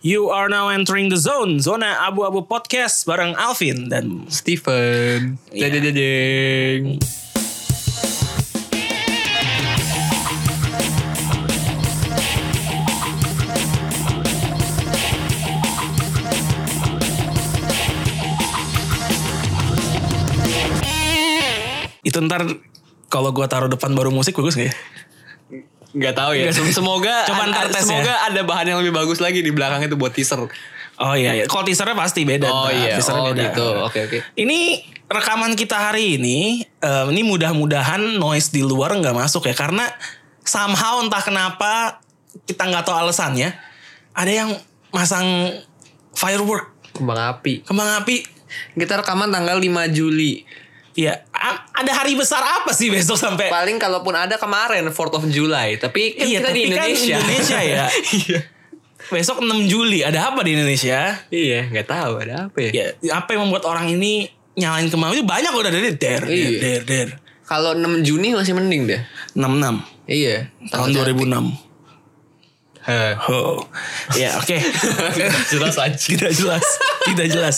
You are now entering the zone, zona abu-abu podcast bareng Alvin dan Steven. Iya. Jajajajeng. itu ntar kalau gua taruh depan baru musik bagus gak ya? Gak tahu ya. Sem- Semoga Coba ntar tes ya. semoga ada bahan yang lebih bagus lagi di belakang itu buat teaser. Oh iya, iya. kalau teasernya pasti beda. Oh ntar. iya, teasernya oh beda. gitu. Oke oke. Ini rekaman kita hari ini, em, ini mudah-mudahan noise di luar nggak masuk ya, karena somehow entah kenapa kita nggak tahu alasannya, ada yang masang firework, Kembang api. kembang api. Kita rekaman tanggal 5 Juli. Ya, a- ada hari besar apa sih besok sampai? Paling kalaupun ada kemarin 4th of July, tapi kan Iya, kita di tapi kan Indonesia. Indonesia ya. Iya. Besok 6 Juli, ada apa di Indonesia? Iya, nggak tahu ada apa ya. Ya, apa yang membuat orang ini nyalain kembang itu banyak udah dari der, der, Iya. der, der. Kalau 6 Juni masih mending deh. 66 Iya. tahun 2006. Heh. Oh, ya oke. Jelas aja. tidak jelas, tidak jelas.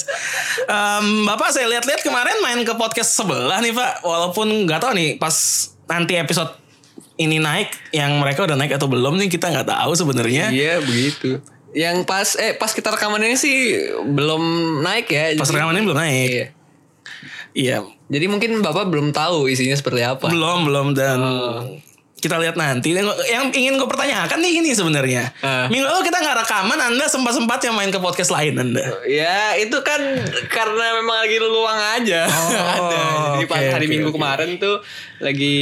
Em, Bapak saya lihat-lihat kemarin main ke podcast sebelah nih Pak, walaupun nggak tahu nih pas nanti episode ini naik, yang mereka udah naik atau belum nih kita nggak tahu sebenarnya. Iya begitu. Yang pas eh pas kita rekaman ini sih belum naik ya. Pas Jadi- rekaman ini belum naik. Iya. Iya, Jadi mungkin bapak belum tahu isinya seperti apa. belum belum dan Oh. Kita lihat nanti. Yang yang ingin gue pertanyakan nih ini sebenarnya. Ah. Minggu lalu kita nggak rekaman, Anda sempat-sempatnya main ke podcast lain Anda. Ya itu kan karena memang lagi luang aja. Oh, Ada. Jadi pas oke, hari oke, Minggu oke. kemarin tuh lagi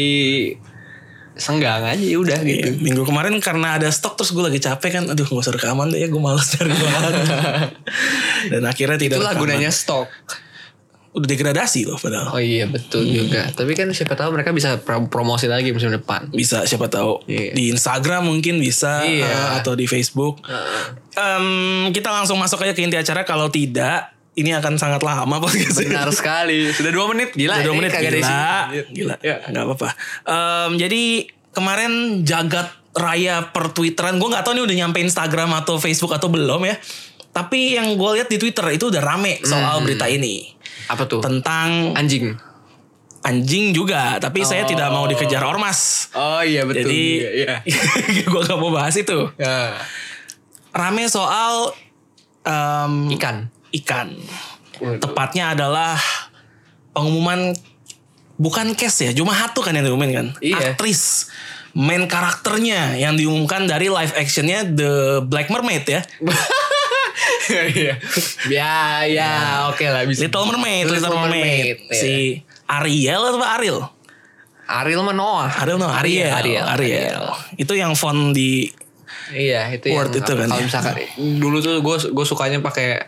senggang aja ya udah gitu. Iya, minggu kemarin karena ada stok terus gue lagi capek kan, aduh gak usah rekaman deh ya gue males dari. Dan akhirnya tidak Itulah rekaman. gunanya stok. Udah degradasi loh padahal. Oh iya betul juga. Tapi kan siapa tahu mereka bisa pro- promosi lagi musim depan. Bisa siapa tahu Iya. di Instagram mungkin bisa Iya. eh, atau di Facebook. Em, kita langsung masuk aja ke inti acara kalau tidak ini akan sangat lama podcast. Benar sekali. Sudah dua menit gila. Udah dua menit gila, isinya. gila, Ya. nggak apa-apa. Em, jadi kemarin jagat raya per Twitteran, gue nggak tahu nih udah nyampe Instagram atau Facebook atau belum ya. Tapi yang gue lihat di Twitter itu udah rame soal Hmm. berita ini Apa tuh? tentang Anjing. anjing juga, tapi saya Oh. tidak mau dikejar ormas. Oh iya betul. Jadi Iya, iya. gue gak mau bahas itu. Ya. Rame soal em, Ikan. ikan. Waduh. Tepatnya adalah pengumuman bukan case ya, cuma Hatu kan yang diumumin kan. Iya. Aktris main karakternya yang diumumkan dari live actionnya The Black Mermaid ya. Iya. ya ya oke lah bisa. Little Mermaid, Little, Mermaid. ya. Si Ariel atau Ariel? Ariel sama Noah. Ariel no, Ariel. Ariel. Ariel. Itu yang font di Iya itu Word yang itu kan kalau ya. misalkan dulu tuh gue gue sukanya pakai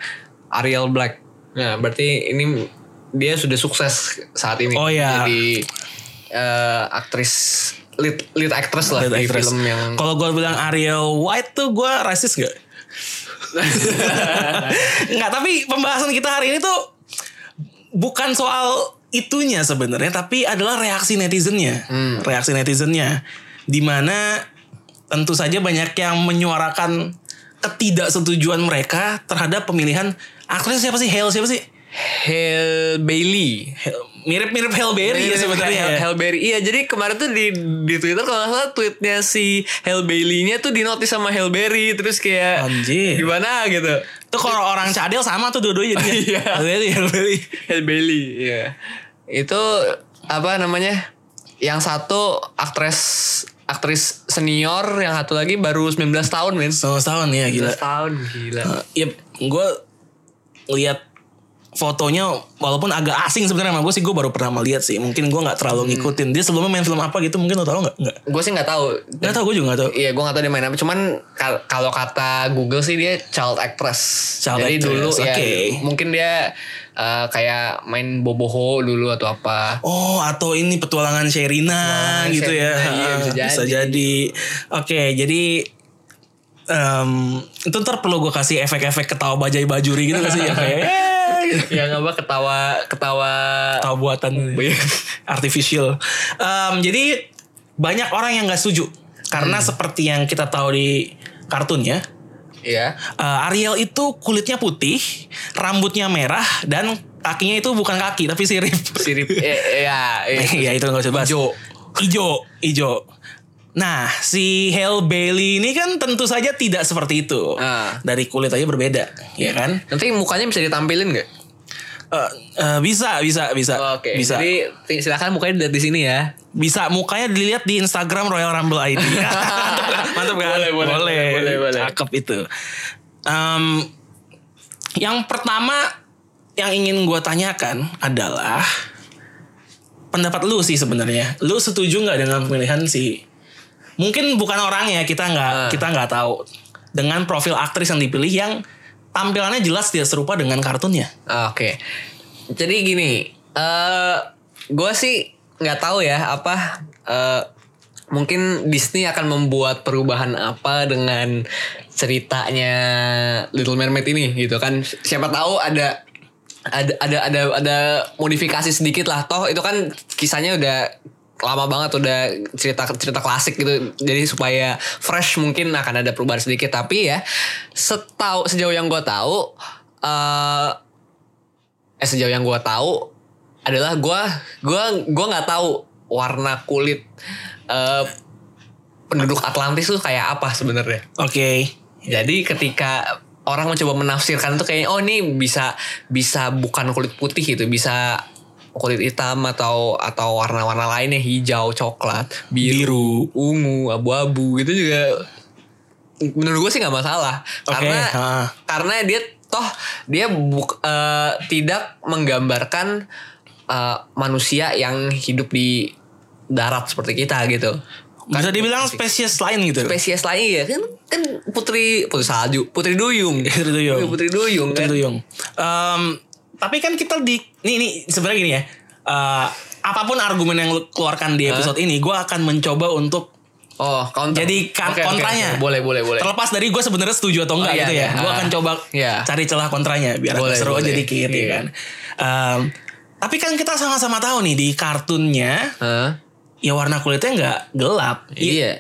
Ariel Black. Nah berarti ini dia sudah sukses saat ini. Oh, iya. Jadi eh, aktris lead lead actress lah Lead di actress. film yang Kalau gue bilang Ariel White tuh gue rasis gak? Enggak, tapi pembahasan kita hari ini tuh bukan soal itunya sebenarnya, tapi adalah reaksi netizennya, Hmm. reaksi netizennya, di mana tentu saja banyak yang menyuarakan ketidaksetujuan mereka terhadap pemilihan aktris siapa sih? Hale siapa sih? Hale Bailey. Hale- Mirip-mirip Halle Berry ya sebenarnya. Ya. Halle Berry. Iya, jadi kemarin tuh di di Twitter kalau nggak salah tweetnya si Hale Bailey-nya tuh di notice sama Hale Berry terus kayak Anjir. gimana gitu. Itu kalau orang cadel sama tuh dua-duanya jadinya. Iya. Halle Berry, Halle Berry. Hale Bailey, iya. Itu apa namanya? Yang satu aktris aktris senior, yang satu lagi baru 19 tahun, men. Sama setahun ya gila. 19 tahun, gila. Uh, ya gue lihat fotonya walaupun agak asing sebenarnya sama gue sih gue baru pernah melihat sih mungkin gue nggak terlalu ngikutin dia sebelumnya main film apa gitu mungkin lo tau nggak nggak Gue sih nggak tahu. nggak tau gue juga nggak tau Iya, gue gak tahu dia main apa. Cuman kal- kalau kata Google sih dia child actress. Child Jadi actress, dulu ya oke. mungkin dia eh, kayak main boboho dulu atau apa. oh atau ini petualangan Sherina Petualangan gitu ya Sherina, iya, bisa bisa jadi. jadi oke jadi em, itu ntar perlu gue kasih efek-efek ketawa bajai bajuri gitu gak sih ya kayak. Yang apa ketawa ketawa ketawa buatan Iya. artificial Em, jadi banyak orang yang nggak setuju karena Hmm. seperti yang kita tahu di kartun ya Iya. Eh, Ariel itu kulitnya putih, rambutnya merah dan kakinya itu bukan kaki tapi sirip. Sirip. eh, ya. Iya itu nggak usah bahas. Ijo. Ijo, ijo. Nah, si Hale Bailey ini kan tentu saja tidak seperti itu. Ah. Dari kulit aja berbeda, ya kan? Nanti mukanya bisa ditampilin nggak? Eh, eh, bisa, bisa, bisa, Oh, Oke. bisa, Jadi silakan mukanya dilihat di sini ya. bisa. Mukanya dilihat di Instagram Royal Rumble ID. mantap, kan? Boleh, boleh, boleh, boleh, boleh. Cakep itu. Em, yang pertama yang ingin gue tanyakan adalah pendapat lu sih sebenarnya. Lu setuju nggak dengan pemilihan si? Mungkin bukan orangnya kita nggak Ah. kita nggak tahu dengan profil aktris yang dipilih yang tampilannya jelas tidak serupa dengan kartunnya. Ah, Oke. Jadi gini, eh gue sih nggak tahu ya apa eh mungkin Disney akan membuat perubahan apa dengan ceritanya Little Mermaid ini gitu kan. Siapa tahu ada ada ada ada ada modifikasi sedikit lah. Toh itu kan kisahnya udah lama banget udah cerita cerita klasik gitu. Jadi supaya fresh mungkin akan ada perubahan sedikit. Tapi ya setahu sejauh yang gue tahu eh eh sejauh yang gue tahu adalah gue gua gua nggak tahu warna kulit eh penduduk Atlantis tuh kayak apa sebenarnya. Oke. jadi ketika orang mencoba menafsirkan tuh kayaknya oh ini bisa bisa bukan kulit putih gitu bisa kulit hitam atau atau warna-warna lainnya hijau coklat biru, ungu abu-abu gitu juga menurut gue sih nggak masalah Oke, karena ha. karena dia toh dia buk, eh, tidak menggambarkan eh, manusia yang hidup di darat seperti kita gitu Bisa dibilang spesies lain gitu. spesies lain ya kan kan putri putri salju putri duyung Putri Duyung. putri duyung Putri kan Duyung. Em, tapi kan kita di nih nih sebenarnya gini ya. Eh, apa pun argumen yang lu keluarkan di episode ini, gue akan mencoba untuk oh counter jadi oke, kontranya. oke. boleh boleh boleh Terlepas dari gue sebenarnya setuju atau enggak Oh, iya, gitu ya. iya. Gue Ah. akan coba Iya. cari celah kontranya biar Boleh, seru aja boleh. dikit ya Iya. kan. Em, tapi kan kita sama-sama tahu nih di kartunnya Hah? ya warna kulitnya nggak gelap. Ya, iya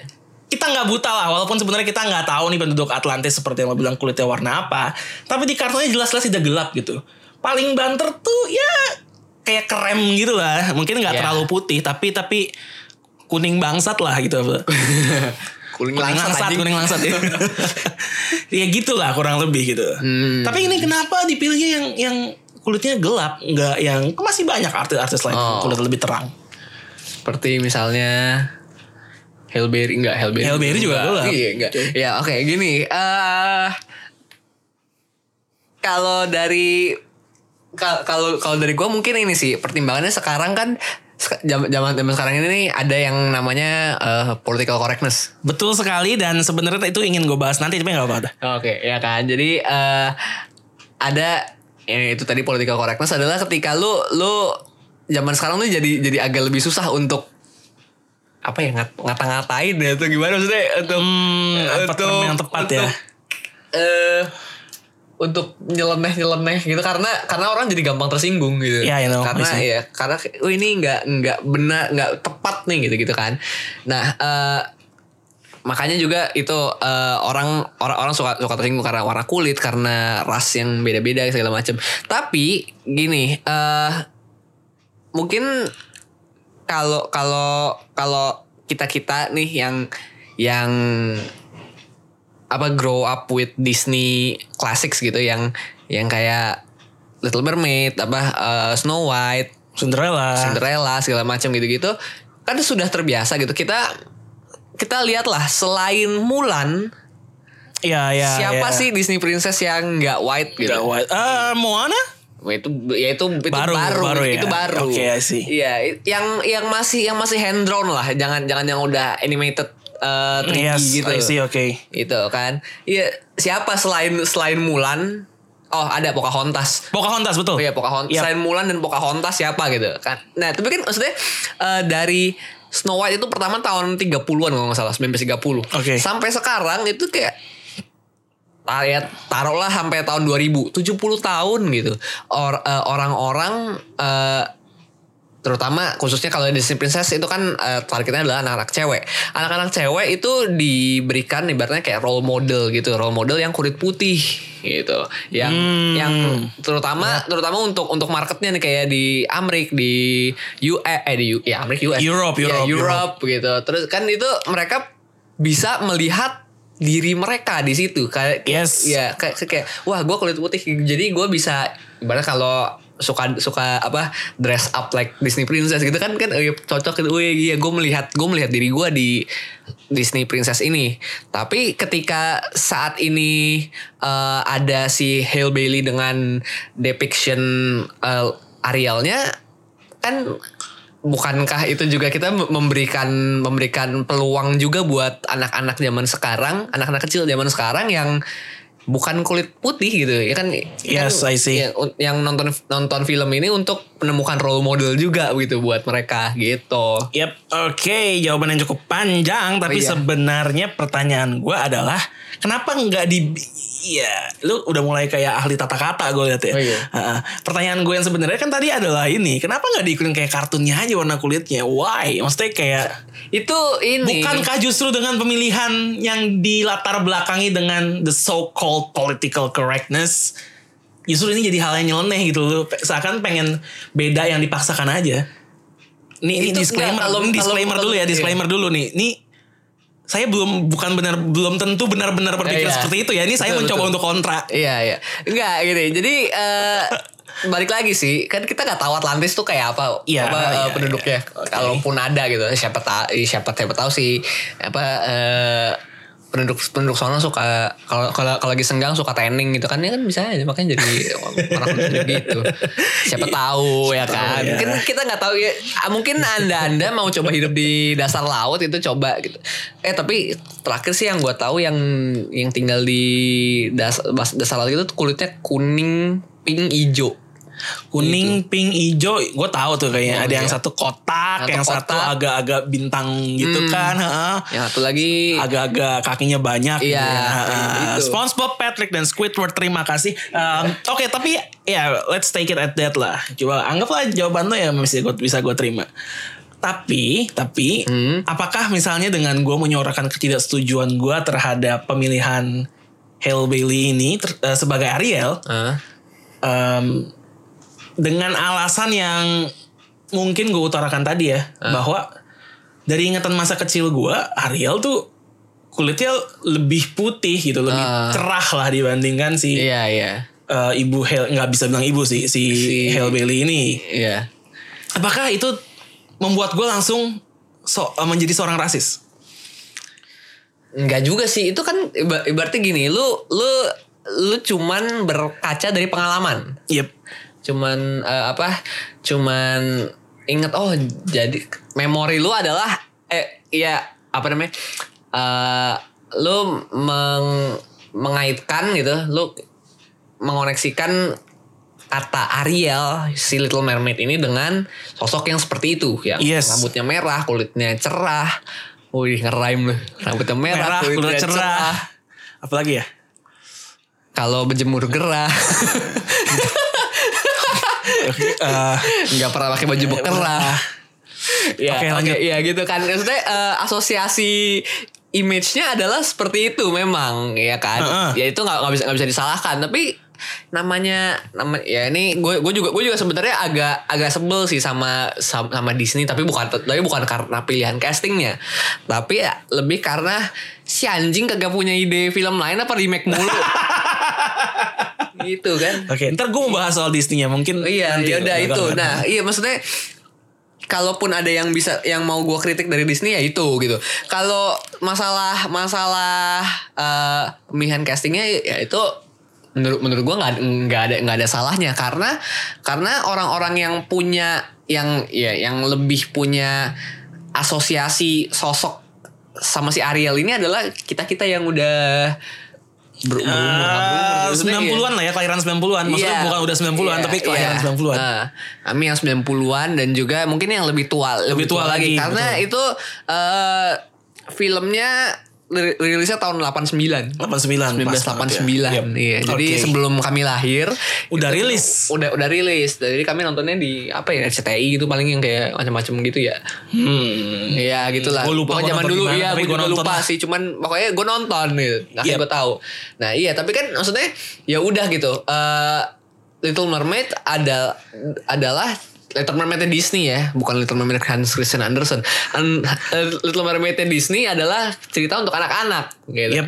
kita nggak buta lah walaupun sebenarnya kita nggak tahu nih penduduk Atlantis seperti yang lo bilang kulitnya warna apa tapi di kartunya jelas-jelas tidak gelap gitu paling banter tuh ya kayak krem gitu lah mungkin nggak Ya. terlalu putih tapi tapi kuning bangsat lah gitu kuning kuning langsat kuning langsat ya ya gitulah kurang lebih gitu Hmm. tapi ini kenapa dipilihnya yang yang kulitnya gelap nggak yang masih banyak artis-artis lain Oh. kulit lebih terang seperti misalnya Hellberry enggak Hellberry Hellberry juga Enggak. gelap. iya enggak ya oke gini eh kalau dari kalau kalau dari gue mungkin ini sih pertimbangannya sekarang kan zaman zaman sekarang ini nih ada yang namanya eh, political correctness betul sekali dan sebenarnya itu ingin gue bahas nanti tapi nggak apa-apa. Oke, ya kan. Jadi eh ada ya itu tadi political correctness adalah ketika lu lu zaman sekarang tuh jadi jadi agak lebih susah untuk apa ya ngat, ngata-ngatain ya atau gimana maksudnya untuk Hmm, term yang tepat ya? eh untuk nyeleneh nyeleneh gitu karena karena orang jadi gampang tersinggung gitu. Iya, I know, karena ya karena oh ini nggak nggak benar nggak tepat nih gitu gitu kan. Nah eh makanya juga itu eh, orang orang orang suka suka tersinggung karena warna kulit karena ras yang beda-beda segala macam tapi gini eh mungkin kalau kalau kalau kita kita nih yang yang apa grow up with Disney classics gitu yang yang kayak Little Mermaid apa eh, Snow White Cinderella Cinderella segala macam gitu-gitu kan sudah terbiasa gitu kita kita lihatlah selain Mulan Iya iya. siapa iya. sih Disney princess yang nggak white gitu Nggak white. Eh, Moana? Wah, itu ya itu itu Baru, baru, baru ya? itu baru. Oke, I see. Iya, yang yang masih yang masih hand drawn lah, jangan jangan yang udah animated eh 3D Yes, gitu. I see, oke. Itu kan. Iya, siapa selain selain Mulan? Oh, ada Pocahontas. Pocahontas betul. Oh iya Pocahontas. Yap. Selain Mulan dan Pocahontas siapa gitu kan. Nah, tapi kan maksudnya eh, dari Snow White itu pertama tahun 30-an kalau nggak salah, 1930. Oke. Sampai sekarang itu kayak ya taruhlah sampai tahun 2000 70 tahun gitu Or- eh, orang-orang eh, terutama khususnya kalau Disney Princess itu kan eh, targetnya adalah anak-anak cewek. Anak-anak cewek itu diberikan ibaratnya kayak role model gitu, role model yang kulit putih gitu. Yang Hmm. yang terutama terutama untuk untuk marketnya nih kayak di Amerik di US eh di U- ya Amerik US. Europe, Ya, Europe, Europe gitu. Terus kan itu mereka bisa melihat diri mereka di situ kayak Yes. ya kayak kayak wah gue kulit putih jadi gue bisa ibaratnya kalau suka suka apa dress up like Disney princess gitu kan kan iya, cocok gitu. Oh iya gue melihat gue melihat diri gue di Disney princess ini. Tapi ketika saat ini eh, ada si Hale Bailey dengan depiction eh, Arielnya kan bukankah itu juga kita memberikan memberikan peluang juga buat anak-anak zaman sekarang anak-anak kecil zaman sekarang yang bukan kulit putih gitu ya kan Yes, kan I see. ya, un- yang nonton nonton film ini untuk menemukan role model juga gitu buat mereka gitu Yap, oke jawaban yang cukup panjang tapi Oh, iya. sebenarnya pertanyaan gue adalah kenapa nggak di Iya, lu udah mulai kayak ahli tata kata gue lihat ya. Oh, iya. Heeh. pertanyaan gue yang sebenarnya kan tadi adalah ini, kenapa nggak diikutin kayak kartunnya aja warna kulitnya? Why? Maksudnya kayak itu ini bukankah justru dengan pemilihan yang dilatar belakangi dengan the so called political correctness justru ini jadi hal yang nyeleneh gitu lu seakan pengen beda yang dipaksakan aja. Ini ini disclaimer, kalau- ini disclaimer kalau- dulu ya, iya. disclaimer dulu nih. Ini saya belum bukan benar belum tentu benar-benar berpikir Iya. seperti itu ya. Ini saya Betul, mencoba betul. untuk kontra. Iya iya. Enggak gini. Jadi eh balik lagi sih, kan kita nggak tahu Atlantis tuh kayak apa, Iya, apa eh, iya, penduduknya. Kalaupun ada gitu, siapa tahu, siapa siapa tahu sih apa eh penduduk penduduk sana suka kalau kalau kalau lagi senggang suka tanning gitu kan ya kan bisa aja makanya jadi orang kulit gitu. Siapa tahu ya kan? ya. mungkin kita nggak tahu ya ah, mungkin anda anda mau coba hidup di dasar laut itu coba gitu. Eh tapi terakhir sih yang gue tahu yang yang tinggal di dasar dasar laut itu kulitnya kuning pink hijau Kuning, pink, hijau, gue tahu tuh kayaknya Oh, ada yang iya. satu kotak, Satu yang satu kotak. agak-agak bintang gitu Hmm. kan. heeh. yang satu lagi agak-agak kakinya banyak gitu Iya, ya. Uh, gitu. SpongeBob, Patrick dan Squidward terima kasih. Um, Oke tapi ya let's take it at that lah. Coba anggaplah jawaban lo ya bisa gue bisa gue terima. Tapi tapi Hmm. apakah misalnya dengan gue menyuarakan ketidaksetujuan gue terhadap pemilihan Hale Bailey ini ter- eh, sebagai Ariel Ah, um, dengan alasan yang mungkin gue utarakan tadi ya Ah. bahwa dari ingatan masa kecil gue Ariel tuh kulitnya lebih putih gitu lebih Ah. cerah lah dibandingkan si iya iya. uh, ibu Hale nggak bisa bilang ibu sih si, Si- Hale Bailey ini. Iya. Apakah itu membuat gue langsung so, uh, menjadi seorang rasis? Enggak juga sih. Itu kan ibaratnya gini lu lu lu cuman berkaca dari pengalaman. Yep cuman eh, apa? Cuman inget oh jadi memori lu adalah eh ya apa namanya? Eh lu meng, mengaitkan gitu lu mengoneksikan kata Ariel si Little Mermaid ini dengan sosok yang seperti itu yang Yes. rambutnya merah kulitnya cerah. Wih ngeraim lu. Rambutnya merah, merah kulitnya kulit cerah. Apalagi ya? Kalau berjemur gerah Uh, nggak pernah pakai baju bekerah. ya, Oke, oke, lanjut. ya gitu kan. Maksudnya eh, asosiasi image-nya adalah seperti itu memang, ya kan. Heeh. Ya itu nggak nggak bisa nggak bisa disalahkan. Tapi namanya nama ya ini gue gue juga gue juga sebenarnya agak agak sebel sih sama sama, sama Disney tapi bukan tapi bukan karena pilihan castingnya tapi ya lebih karena si anjing kagak punya ide film lain apa remake mulu gitu kan Oke, ntar gue mau bahas soal Disney ya mungkin. Oh, iya, nanti. udah Bakal- itu. Nah, iya maksudnya kalaupun ada yang bisa yang mau gue kritik dari Disney ya itu gitu. Kalau masalah masalah eh, pemilihan castingnya ya itu menurut menurut gue nggak nggak ada nggak ada salahnya karena karena orang-orang yang punya yang ya yang lebih punya asosiasi sosok sama si Ariel ini adalah kita kita yang udah berumur, Eh, berumur, maksudnya 90-an lah ya kelahiran 90-an. Maksudnya Iya. bukan udah 90-an Iya, tapi kelahiran iya. 90-an. Nah, kami yang 90-an dan juga mungkin yang lebih tua, lebih, tua tua, lagi. lagi, Karena betul. itu eh filmnya rilisnya tahun 89. 89 pas banget 1989 ya. iya. Jadi sebelum kami lahir Udah itu rilis. Udah udah rilis. Jadi kami nontonnya di apa ya RCTI gitu paling yang kayak macam-macam gitu ya. Hmm. Iya gitulah. Gua lupa zaman dulu mana, iya gue gua juga lupa lah. sih. Cuman pokoknya gue nonton gitu. Nggak Yep. gue tahu. Nah iya tapi kan maksudnya ya udah gitu. Eh Little Mermaid ada adalah Little Mermaid Disney ya, bukan Little Mermaid Hans Christian Andersen. An- eh, Little Mermaid Disney adalah cerita untuk anak-anak gitu. Yep.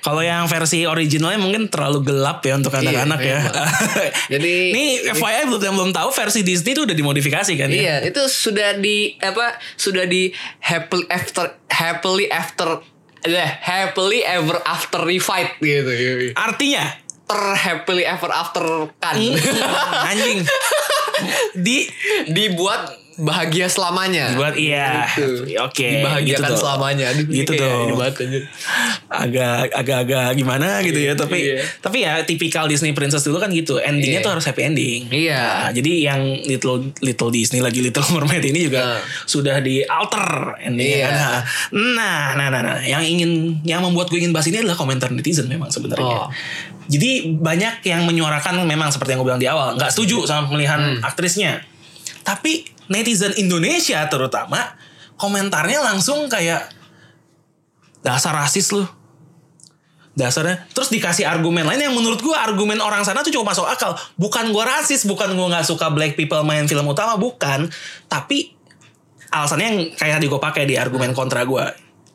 Kalau yang versi originalnya mungkin terlalu gelap ya untuk anak-anak ya. memang. Jadi- ini FYI belum yang belum tahu versi Disney itu udah dimodifikasi kan ya. Iya, itu sudah di apa? Sudah di happily after happily after eh, happily ever after refight gitu. Artinya Ter happily ever after kan. anjing di Dibuat bahagia selamanya. buat iya. Gitu. Oke. Dibahagiakan gitu selamanya. Aduh, gitu banget anjir. agak agak agak gimana gitu ya tapi Iya. tapi ya tipikal Disney princess dulu kan gitu endingnya Iya. tuh harus happy ending Iya. Nah, jadi yang little little Disney lagi Little Mermaid ini juga Nah. sudah di alter endingnya Iya. kan nah nah nah nah yang ingin yang membuat gue ingin bahas ini adalah komentar netizen memang sebenarnya Oh. jadi banyak yang menyuarakan memang seperti yang gue bilang di awal nggak setuju sama pemilihan Hmm. aktrisnya tapi netizen Indonesia terutama komentarnya langsung kayak dasar rasis lu. Dasarnya. Terus dikasih argumen lain yang menurut gua argumen orang sana tuh cuma masuk akal. Bukan gua rasis bukan gua nggak suka black people main film utama bukan. Tapi alasannya yang kayak tadi gue pakai di argumen kontra gua.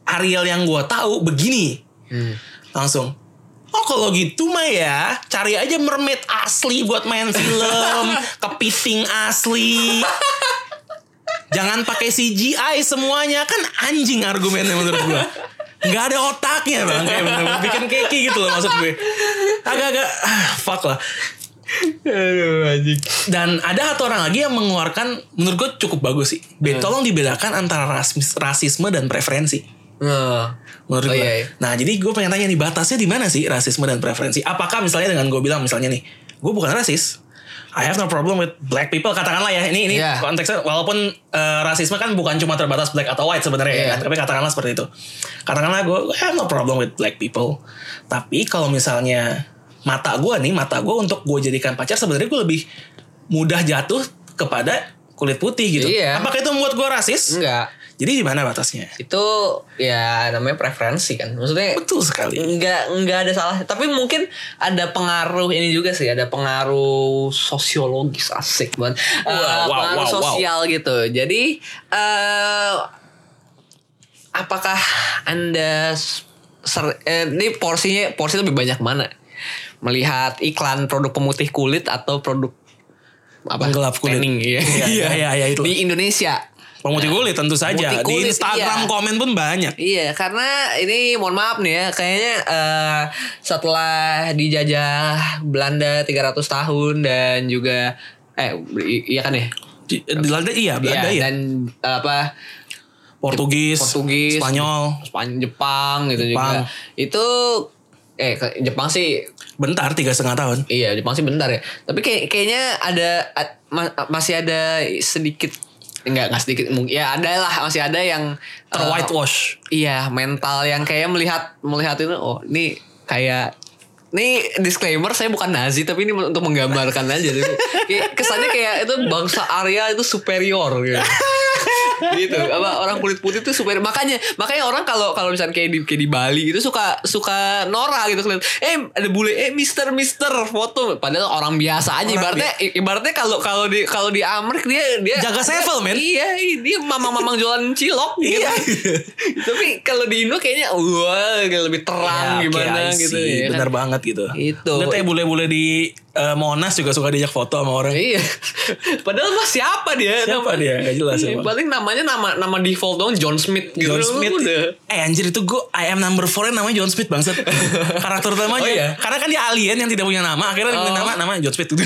Ariel yang gua tahu begini. Hmm. langsung Oh kalau gitu mah ya Cari aja mermaid asli buat main film. Kepiting asli. Jangan pakai CGI semuanya. Kan anjing argumennya menurut gua. Gak ada otaknya bang. Kayak bener-bener bikin keki gitu loh maksud gue. Agak-agak ah, Fuck lah. Dan ada satu orang lagi yang mengeluarkan Menurut gue cukup bagus sih. Be-. Tolong dibedakan antara ras- rasisme dan preferensi Nah. menurut Oh, gue. iya, iya. Nah jadi gue pengen tanya nih batasnya di mana sih rasisme dan preferensi? Apakah misalnya dengan gue bilang misalnya nih, gue bukan rasis, I have no problem with black people katakanlah ya ini ini Iya. konteksnya walaupun eh, rasisme kan bukan cuma terbatas black atau white sebenarnya ya Iya. kan? tapi katakanlah seperti itu. Katakanlah gue I have no problem with black people, tapi kalau misalnya mata gue nih mata gue untuk gue jadikan pacar sebenarnya gue lebih mudah jatuh kepada kulit putih gitu. Iya. Apakah itu membuat gue rasis? Enggak. Jadi di mana batasnya? Itu ya namanya preferensi kan. Maksudnya Betul sekali. Enggak enggak ada salah. Tapi mungkin ada pengaruh ini juga sih, ada pengaruh sosiologis asik banget. Eh, Wow, wow, pengaruh wow, wow. sosial gitu. Jadi eh apakah Anda ser- eh, ini porsinya porsi lebih banyak mana? Melihat iklan produk pemutih kulit atau produk apa? Penggelap kulit. Tanning, iya. Iya, iya, iya, itu. Di Indonesia. Pemutih kulit tentu saja. Pemutih kulit, di Instagram iya. komen pun banyak. Iya, karena ini mohon maaf nih ya, kayaknya eh, setelah dijajah Belanda 300 tahun dan juga eh iya kan ya? Di- Belanda iya, Belanda iya. dan eh, apa Portugis, Portugis, Spanyol. Spanyol, Jepang gitu Jepang. juga. Itu eh ke- Jepang sih Bentar tiga setengah tahun. iya Jepang sih bentar ya. Tapi kayak kayaknya ada a- ma- masih ada sedikit enggak enggak sedikit mungkin ya ada lah masih ada yang Ter eh, whitewash. Iya mental yang kayak melihat melihat itu oh ini kayak ini disclaimer saya bukan Nazi tapi ini untuk menggambarkan aja Jadi, kayak kesannya kayak itu bangsa Arya itu superior gitu. gitu apa orang kulit putih itu superior makanya makanya orang kalau kalau misalnya kayak di kayak di Bali itu suka suka norak gitu keliat eh ada bule eh Mister Mister foto padahal orang biasa aja Orang ibaratnya ibaratnya kalau kalau di kalau di Amerika dia dia Jaga sevel, men. iya dia mamang-mamang jualan cilok gitu Iya. tapi kalau di Indo kayaknya wah kayak lebih terang Ya, gimana I gitu ya kan? Benar banget gitu. Itu. Lihat ya bule-bule di eh, Monas juga suka diajak foto sama orang. Iya. Padahal mah siapa dia? Siapa Nama- dia? Gak jelas Iya, paling namanya nama nama default dong John Smith gitu. John Smith Udah. Eh anjir itu gue I am number 4 namanya John Smith bangsat Karakter utamanya Oh, iya? Karena kan dia alien yang tidak punya nama Akhirnya Oh. nama Namanya John Smith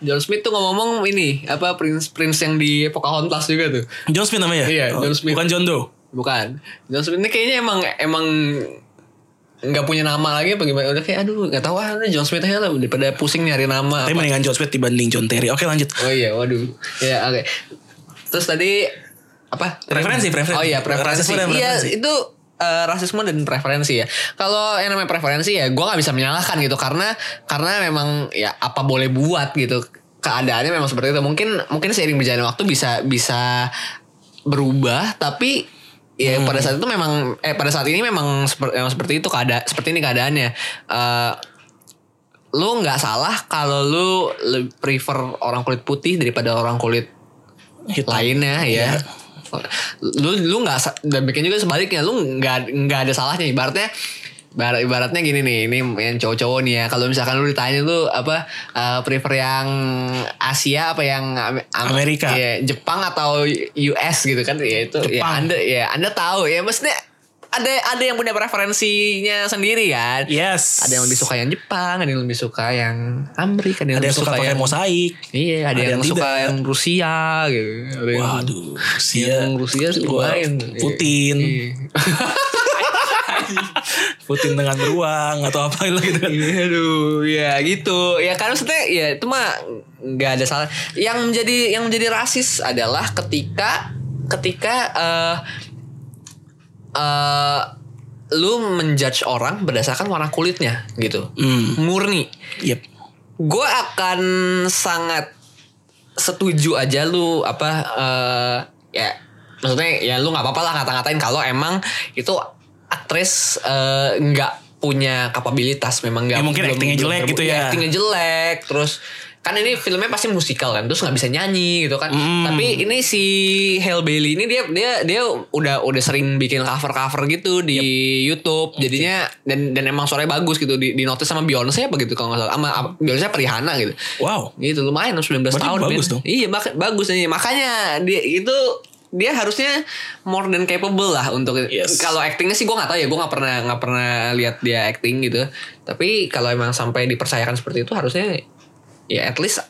John Smith tuh ngomong ini apa Prince Prince yang di Pocahontas juga tuh. John Smith namanya Iya, Oh, John Smith. Bukan John Doe Bukan. John Smith ini kayaknya emang emang nggak punya nama lagi apa gimana udah kayak aduh nggak tahu ah John Smith aja lah daripada pusing nyari nama Tapi apa. mendingan John Smith dibanding John Terry Oke lanjut Oh iya, waduh. Ya, oke. Terus tadi apa? Preferensi, preferensi. Oh iya, preferensi. Rasisme dan Iya, itu eh, rasisme dan preferensi ya. Kalau yang namanya preferensi ya gue nggak bisa menyalahkan gitu karena karena memang ya apa boleh buat gitu. Keadaannya memang seperti itu. Mungkin mungkin seiring berjalannya waktu bisa bisa berubah tapi ya pada saat itu memang eh pada saat ini memang seperti memang seperti itu keada seperti ini keadaannya. Eh lu nggak salah kalau lu prefer orang kulit putih daripada orang kulit Hitam. lainnya ya. Lu lu nggak dan bikin juga sebaliknya lu nggak nggak ada salahnya ibaratnya ibarat, ibaratnya gini nih ini yang cowok-cowok nih ya kalau misalkan lu ditanya lu apa eh, prefer yang Asia apa yang Am- Am- Amerika. ya, Jepang atau US gitu kan ya itu ya Jepang. anda ya anda tahu ya maksudnya ada ada yang punya preferensinya sendiri kan Yes. ada yang lebih suka yang Jepang, ada yang lebih suka yang Amerika, ada yang, Ada yang suka yang mosaik. Iya, ada, ada yang, yang suka tidak. yang Rusia gitu. Ada yang, Waduh, yang Rusia sih Wah, lumayan. Putin. Iya. Putin dengan beruang atau apa gitu kan. Iya, aduh, ya gitu. Ya kan maksudnya ya itu mah nggak ada salah. Yang menjadi yang menjadi rasis adalah ketika ketika eh eh lu menjudge orang berdasarkan warna kulitnya gitu. Hmm. Murni. Yep. gue akan sangat setuju aja lu apa eh ya maksudnya ya lu nggak apa-apa lah ngata-ngatain kalau emang itu aktris eh, nggak punya kapabilitas memang nggak Ya, mungkin belum- actingnya belum jelek gitu ya. actingnya jelek terus kan ini filmnya pasti musikal kan terus nggak bisa nyanyi gitu kan Mm. tapi ini si Hale Bailey ini dia dia dia udah udah sering bikin cover cover gitu di YouTube jadinya dan dan emang suaranya bagus gitu di, di notice sama Beyonce apa gitu kalau nggak salah sama Beyonce Rihanna gitu Wow. gitu lumayan 19 Berarti tahun bagus dong. iya bagus nih makanya dia itu dia harusnya more than capable lah untuk Yes. kalau actingnya sih gue nggak tahu ya gue nggak pernah nggak pernah lihat dia acting gitu tapi kalau emang sampai dipercayakan seperti itu harusnya ya at least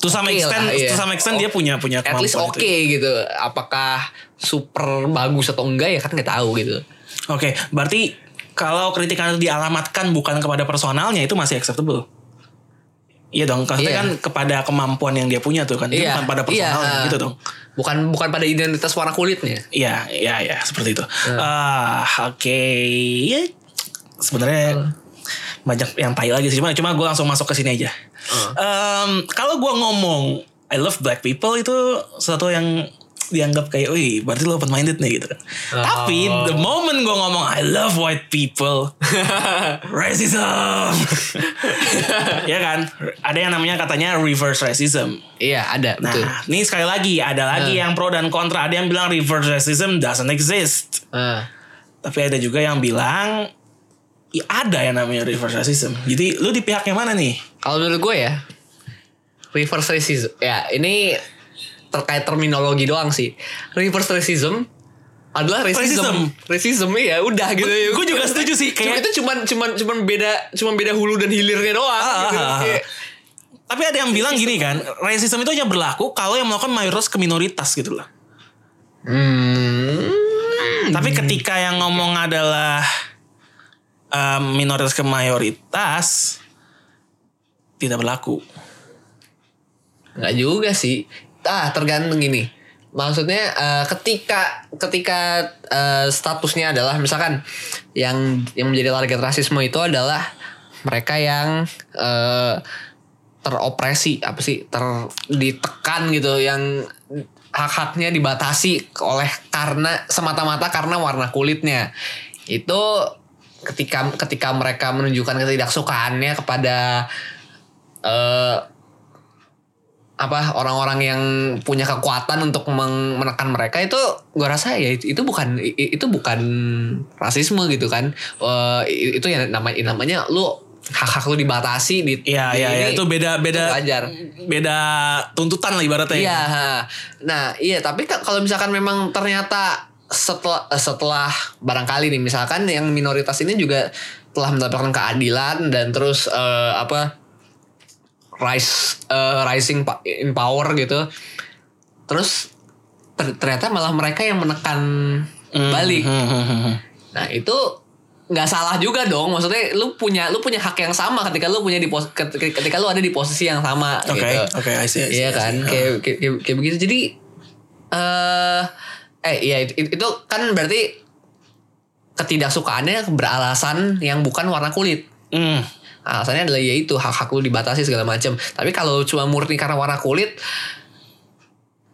To some Oke extent, lah, iya. to some extent dia punya punya at least oke itu. gitu apakah super bagus atau enggak ya kan nggak tahu gitu Oke, berarti kalau kritikan itu dialamatkan bukan kepada personalnya itu masih acceptable. Iya dong, maksudnya Iya. kan kepada kemampuan yang dia punya tuh kan, Iya, bukan pada iya. gitu dong. bukan bukan pada identitas warna kulitnya Iya, iya, iya, seperti itu. Ah, oke. Ya, sebenarnya banyak yang tai lagi sih. Cuma, cuma gue langsung masuk ke sini aja. Em, kalau gue ngomong I love black people itu sesuatu yang dianggap kayak, wih, berarti lo open minded nih gitu kan. Tapi the moment gue ngomong I love white people, racism, ya kan? Ada yang namanya katanya reverse racism. iya ada Nah, betul ini sekali lagi ada lagi yang pro dan kontra. Ada yang bilang reverse racism doesn't exist. Ah. Tapi ada juga yang bilang ya ada yang namanya reverse racism. Jadi lu di pihak yang mana nih? Kalau menurut gue ya reverse racism ya ini terkait terminologi doang sih. Reverse racism adalah racism. Racism, iya udah gitu ya. Gue juga setuju sih Cuma kayak itu cuman cuman cuman beda cuman beda hulu dan hilirnya doang Ah, gitu. ah, ah. Kayak, tapi ada yang bilang gini kan, racism itu hanya berlaku kalau yang melakukan mayoritas ke minoritas gitu loh. hmm, Tapi ketika yang ngomong adalah um, minoritas ke mayoritas tidak berlaku. nggak juga sih. Ah tergantung gini. Maksudnya eh, ketika ketika eh, statusnya adalah misalkan yang yang menjadi target rasisme itu adalah mereka yang eh, teropresi apa sih ter ditekan gitu yang hak-haknya dibatasi oleh karena semata-mata karena warna kulitnya itu ketika ketika mereka menunjukkan ketidaksukaannya kepada eh apa orang-orang yang punya kekuatan untuk menekan mereka itu gue rasa ya itu, itu bukan itu bukan rasisme gitu kan i- itu ya namanya namanya lu hak-hak lu dibatasi di Iya, di iya, ini, Itu beda, beda, wajar beda tuntutan lah ibaratnya. ya. Iya, nah iya tapi ka- kalau misalkan memang ternyata setelah setelah barangkali nih misalkan yang minoritas ini juga telah mendapatkan keadilan dan terus eh, apa rise eh, rising in power gitu, terus ter- ternyata malah mereka yang menekan balik. Hmm, hmm, hmm. Nah itu nggak salah juga dong. Maksudnya lu punya lu punya hak yang sama ketika lu punya di pos, ket- ketika lu ada di posisi yang sama Oke, gitu. oke, I see, I see, Iya kan, kayak, kayak, kayak, kayak begitu. Jadi eh eh iya itu, itu kan berarti ketidaksukaannya beralasan yang bukan warna kulit. Alasannya adalah yaitu hak-hak lu dibatasi segala macam. Tapi kalau cuma murni karena warna kulit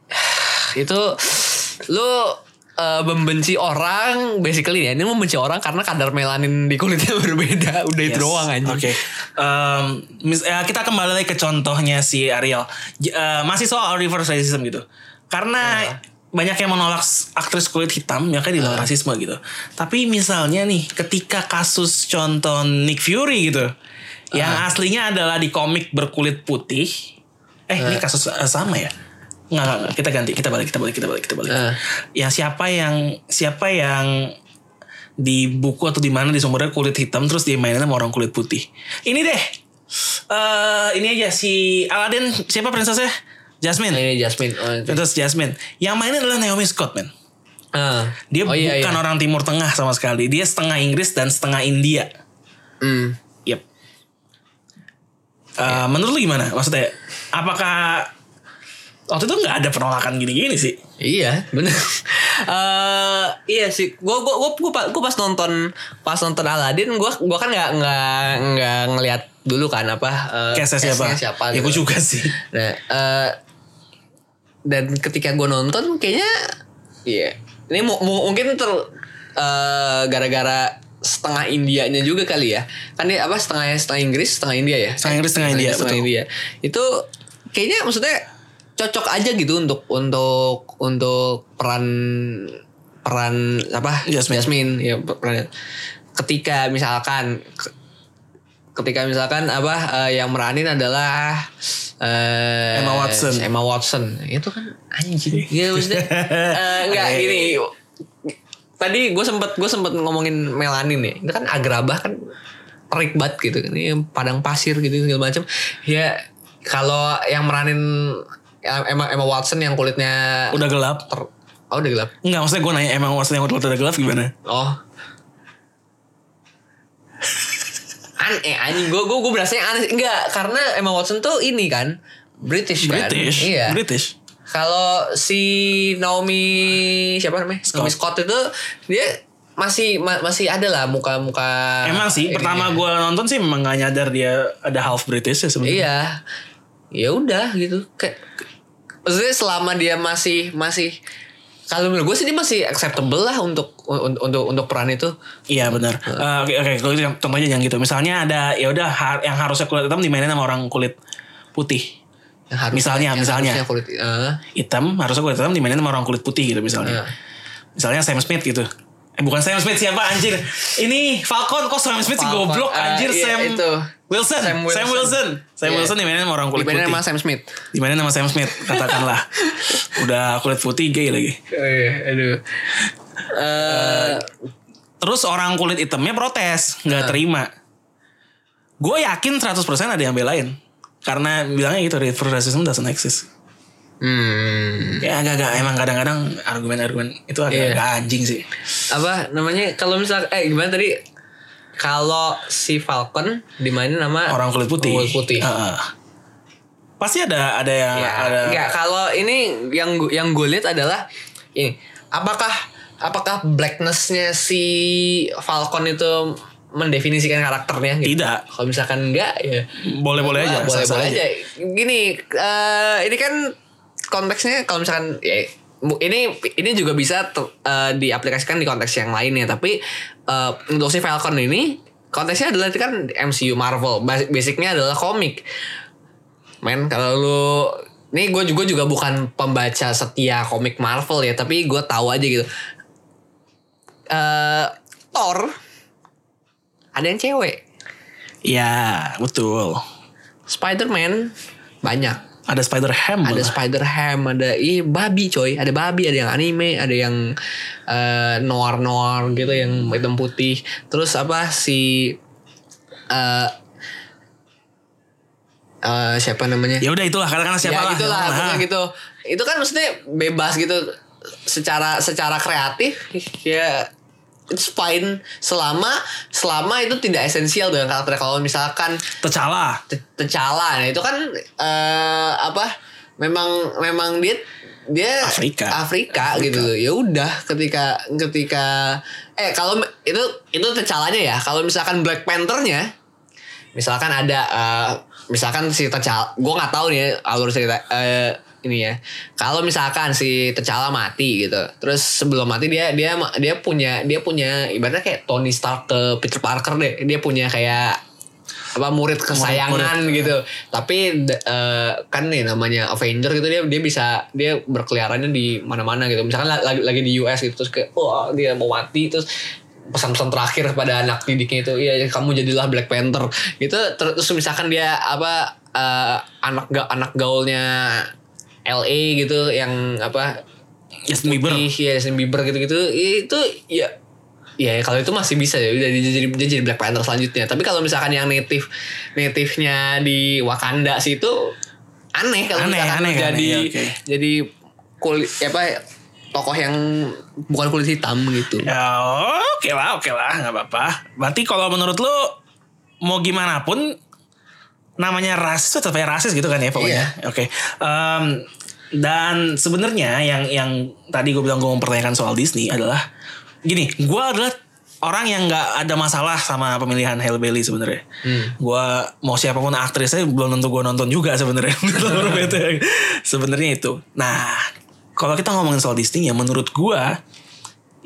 itu lu eh, membenci orang basically ya ini membenci orang karena kadar melanin di kulitnya berbeda udah itu Yes. doang aja Oke. Em, mis- ya, kita kembali lagi ke contohnya si Ariel. Eh, masih soal reverse racism gitu. Karena banyak yang menolak aktris kulit hitam, ya kan dibilang rasisme gitu. Tapi misalnya nih, ketika kasus contoh Nick Fury gitu, yang aslinya adalah di komik berkulit putih. Eh, ini kasus eh, sama ya? Nggak, kita ganti, kita balik, kita balik, kita balik, kita balik. Eh. Yang siapa yang siapa yang di buku atau di mana di sumbernya kulit hitam terus dia mainin sama orang kulit putih. Ini deh. eh ini aja si Aladdin siapa princessnya? Jasmine. ini Jasmine oh. Princess Jasmine. Yang mainin adalah Naomi Scott, man. Ah. Dia oh, iya, bukan iya. orang Timur Tengah sama sekali. Dia setengah Inggris dan setengah India. Hmm. Eh, Menurut lu gimana? Maksudnya, apakah waktu itu nggak ada penolakan gini-gini sih? Iya, bener. Eh iya sih. Gue gua gua gua, pa- gua pas nonton pas nonton Aladdin, gue gua kan nggak nggak nggak ngelihat dulu kan apa eh, Case-nya siapa? siapa ya, gitu. gue juga sih. Nah, eh, dan ketika gue nonton kayaknya iya. Ini mu- mu- mungkin ter eh, gara-gara setengah Indianya juga kali ya. Kan dia apa setengah setengah Inggris, setengah India ya? Setengah Inggris, setengah India, setengah betul. India. Itu kayaknya maksudnya cocok aja gitu untuk untuk untuk peran peran apa Jasmine. ya peran ketika misalkan ketika misalkan apa eh, yang meranin adalah eh, Emma Watson. Emma Watson itu kan anjing ya maksudnya eh, enggak gini tadi gue sempet gue sempet ngomongin melanin nih itu kan agrabah kan terik banget gitu kan ini padang pasir gitu segala macam ya kalau yang meranin Emma Emma Watson yang kulitnya Udah gelap. ter- oh udah gelap Enggak, maksudnya gue nanya emang Watson yang udah gelap gimana? Oh. Aneh anjing gue gue gue berasanya aneh enggak karena Emma Watson tuh ini kan British kan. British. Iya. British. Kalau si Naomi siapa namanya? Naomi Scott itu dia masih ma- masih ada lah muka-muka Emang sih, ininya. pertama gue nonton sih memang gak nyadar dia ada half British ya sebenarnya. Iya. Ya udah gitu. Kayak maksudnya selama dia masih masih kalau menurut gue sih dia masih acceptable lah untuk untuk untuk, untuk peran itu. Iya benar. Eh, Oke oke kalau gitu contohnya jangan gitu. Misalnya ada ya udah har- yang harusnya kulit hitam dimainin sama orang kulit putih. Harusnya- Misalnya, misalnya. harusnya kulit eh, Hitam harusnya kulit hitam dimainin sama orang kulit putih gitu misalnya. eh. Misalnya Sam Smith gitu. Eh bukan Sam Smith siapa anjir? Ini Falcon kok Sam Smith sih goblok eh, anjir iya, Sam itu. Wilson. Sam Sam Wilson. Wilson. Sam Iya. Wilson dimainin sama orang kulit Dibanding putih. sama Sam Smith. Dimainin sama Sam Smith katakanlah. Udah kulit putih gay lagi. Oh iya, aduh. Eh, Terus orang kulit hitamnya protes, nggak Ah. terima. Gue yakin 100% ada yang belain. Karena bilangnya gitu, reverse racism doesn't exist. hmm, Ya agak-agak, emang kadang-kadang argumen-argumen itu Iya. agak-agak anjing sih. apa namanya? Kalau misal eh gimana tadi? Kalau si Falcon dimainin sama Orang kulit putih. Kulit putih. Heeh. Pasti ada ada yang Ya, ada enggak kalau ini yang yang gue lihat adalah ini apakah apakah blacknessnya si Falcon itu mendefinisikan karakternya gitu. tidak. Kalau misalkan enggak ya Boleh-boleh aja. boleh sah-sah boleh aja. Gini, eh, ini kan konteksnya kalau misalkan ya ini ini juga bisa ter- eh, diaplikasikan di konteks yang lainnya. Tapi eh, untuk si Falcon ini konteksnya adalah kan MCU Marvel. Bas- Basicnya adalah komik. Men, kalau lu ini gue juga juga bukan pembaca setia komik Marvel ya, tapi gue tahu aja gitu. eh Thor ada yang cewek. Ya, betul. Spider-Man banyak. Ada Spider Ham. Ada Spider Ham, ada ih babi coy, ada babi, ada yang anime, ada yang eh, noir noir gitu yang hitam putih. Terus apa si eh eh, siapa namanya? Ya udah itulah katakanlah siapa ya lah. itulah Nah, pokoknya gitu. Itu kan maksudnya bebas gitu secara secara kreatif ya it's fine selama selama itu tidak esensial dengan karakter. Kalau misalkan T'Challa. Te- T'Challa nah itu kan eh apa memang memang dia dia Afrika. Afrika, gitu. Ya udah ketika ketika eh kalau itu itu tercalanya ya. Kalau misalkan Black Panthernya misalkan ada eh, misalkan si T'Challa gue nggak tahu nih alur cerita eh, ini ya. Kalau misalkan si T'Challa mati gitu terus sebelum mati dia dia dia punya dia punya ibaratnya kayak Tony Stark ke Peter Parker deh. Dia punya kayak apa murid kesayangan gitu. Tapi eh, kan nih namanya Avenger gitu dia dia bisa dia berkeliarannya di mana-mana gitu. Misalkan la- lagi lagi di US gitu terus kayak wah dia mau mati terus pesan-pesan terakhir pada anak didiknya itu iya kamu jadilah Black Panther gitu. Ter- terus misalkan dia apa eh, anak ga, anak gaulnya LA gitu yang apa Justin Bieber. ya Justin Bieber gitu-gitu itu ya ya kalau itu masih bisa ya udah jadi dia jadi Black Panther selanjutnya tapi kalau misalkan yang native native-nya di Wakanda sih itu aneh kalau Aneh, misalkan aneh, jadi aneh, oke. jadi kulit apa tokoh yang bukan kulit hitam gitu Ya oke lah oke lah nggak apa-apa. Berarti kalau menurut lu mau gimana pun namanya rasis tetap aja rasis gitu kan ya pokoknya. Oke. Em, dan sebenarnya yang yang tadi gue bilang gue mempertanyakan soal Disney adalah gini, gue adalah orang yang nggak ada masalah sama pemilihan Halle Bailey sebenarnya. Gue mau siapa pun aktrisnya belum tentu gue nonton juga sebenarnya. sebenarnya itu. Nah, kalau kita ngomongin soal Disney ya menurut gue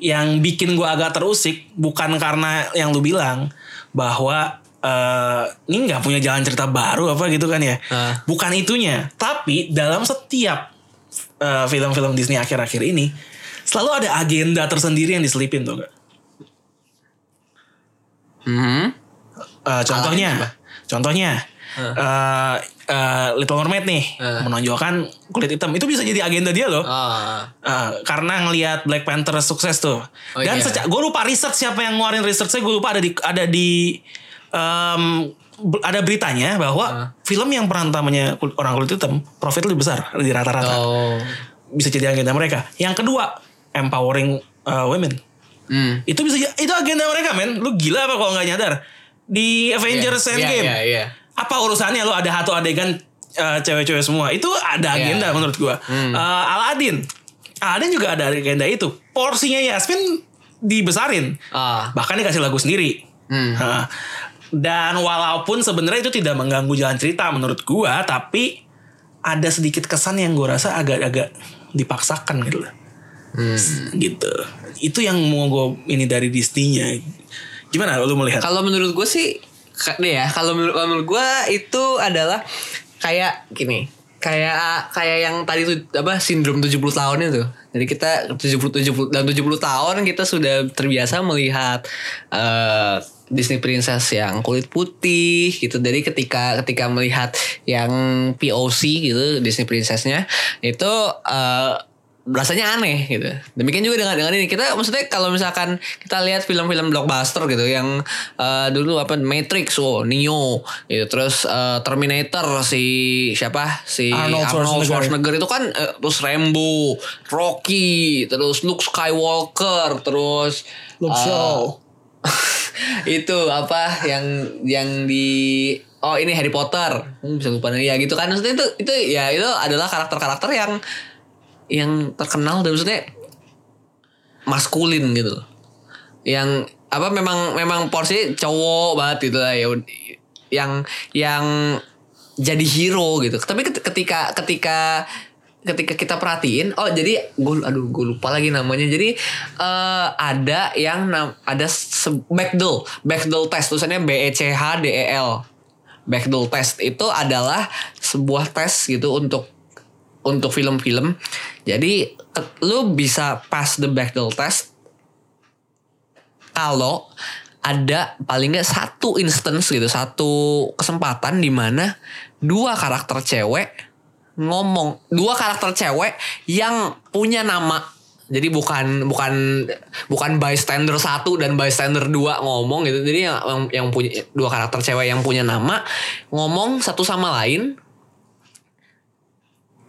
yang bikin gue agak terusik bukan karena yang lu bilang bahwa eh ini nggak punya jalan cerita baru apa gitu kan ya Ah. bukan itunya tapi dalam setiap eh, film-film Disney akhir-akhir ini selalu ada agenda tersendiri yang diselipin tuh gak Mhm. Eh, contohnya, contohnya eh, eh, Little Mermaid nih Ah. menonjolkan kulit hitam itu bisa jadi agenda dia loh. Ah. Eh, karena ngelihat Black Panther sukses tuh. Oh, Dan iya. gue lupa riset siapa yang ngeluarin risetnya gue lupa ada di ada di b- ada beritanya bahwa Ah. film yang peran utamanya kul- orang kulit hitam profit lebih besar di rata-rata. oh Bisa jadi agenda mereka. Yang kedua, empowering eh, women. Hmm. Itu bisa itu agenda mereka men. Lu gila apa kalau nggak nyadar? Di Avengers Iya, Endgame. iya, iya. Apa urusannya lu ada satu adegan eh, cewek-cewek semua? Itu ada Iya. agenda menurut gua. Hmm. Eh, Aladdin. Aladdin juga ada agenda itu. Porsinya Yasmin dibesarin. Ah. Bahkan dikasih lagu sendiri. Hmm. Nah, dan walaupun sebenarnya itu tidak mengganggu jalan cerita menurut gua, tapi ada sedikit kesan yang gua rasa agak-agak dipaksakan gitu loh. Hmm. Gitu. Itu yang mau gue ini dari Disney-nya. Gimana lu melihat? Kalau menurut gue sih nih ya, kalau menurut, menurut gue itu adalah kayak gini. Kayak kayak yang tadi tuh apa sindrom 70 tahun itu. Jadi kita 70 70 dan 70 tahun kita sudah terbiasa melihat eh, Disney Princess yang kulit putih gitu. Jadi ketika ketika melihat yang POC gitu Disney Princessnya itu eh, rasanya aneh gitu. Demikian juga dengan dengan ini kita maksudnya kalau misalkan kita lihat film-film blockbuster gitu yang eh, dulu apa Matrix, oh Neo gitu, terus eh, Terminator si siapa si Arnold Arnold, Schwarzenegger. Schwarzenegger itu kan eh, terus Rambo, Rocky, terus Luke Skywalker, terus Luke Shaw. itu apa yang yang di oh ini Harry Potter. Hmm, bisa lupa ya gitu kan. Maksudnya itu itu ya itu adalah karakter-karakter yang yang terkenal dan maksudnya maskulin gitu yang apa memang memang porsi cowok banget gitu lah ya. Yang yang jadi hero gitu. Tapi ket- ketika ketika ketika kita perhatiin oh jadi gue aduh gue lupa lagi namanya. Jadi eh, ada yang ada Bechdel Bechdel test tulisannya B E C H D E L. Bechdel test itu adalah sebuah tes gitu untuk untuk film-film. Jadi lu bisa pass the Bechdel test kalau ada paling nggak satu instance gitu satu kesempatan di mana dua karakter cewek ngomong. Dua karakter cewek yang punya nama. Jadi bukan bukan bukan bystander satu dan bystander dua ngomong gitu. Jadi yang yang, punya dua karakter cewek yang punya nama ngomong satu sama lain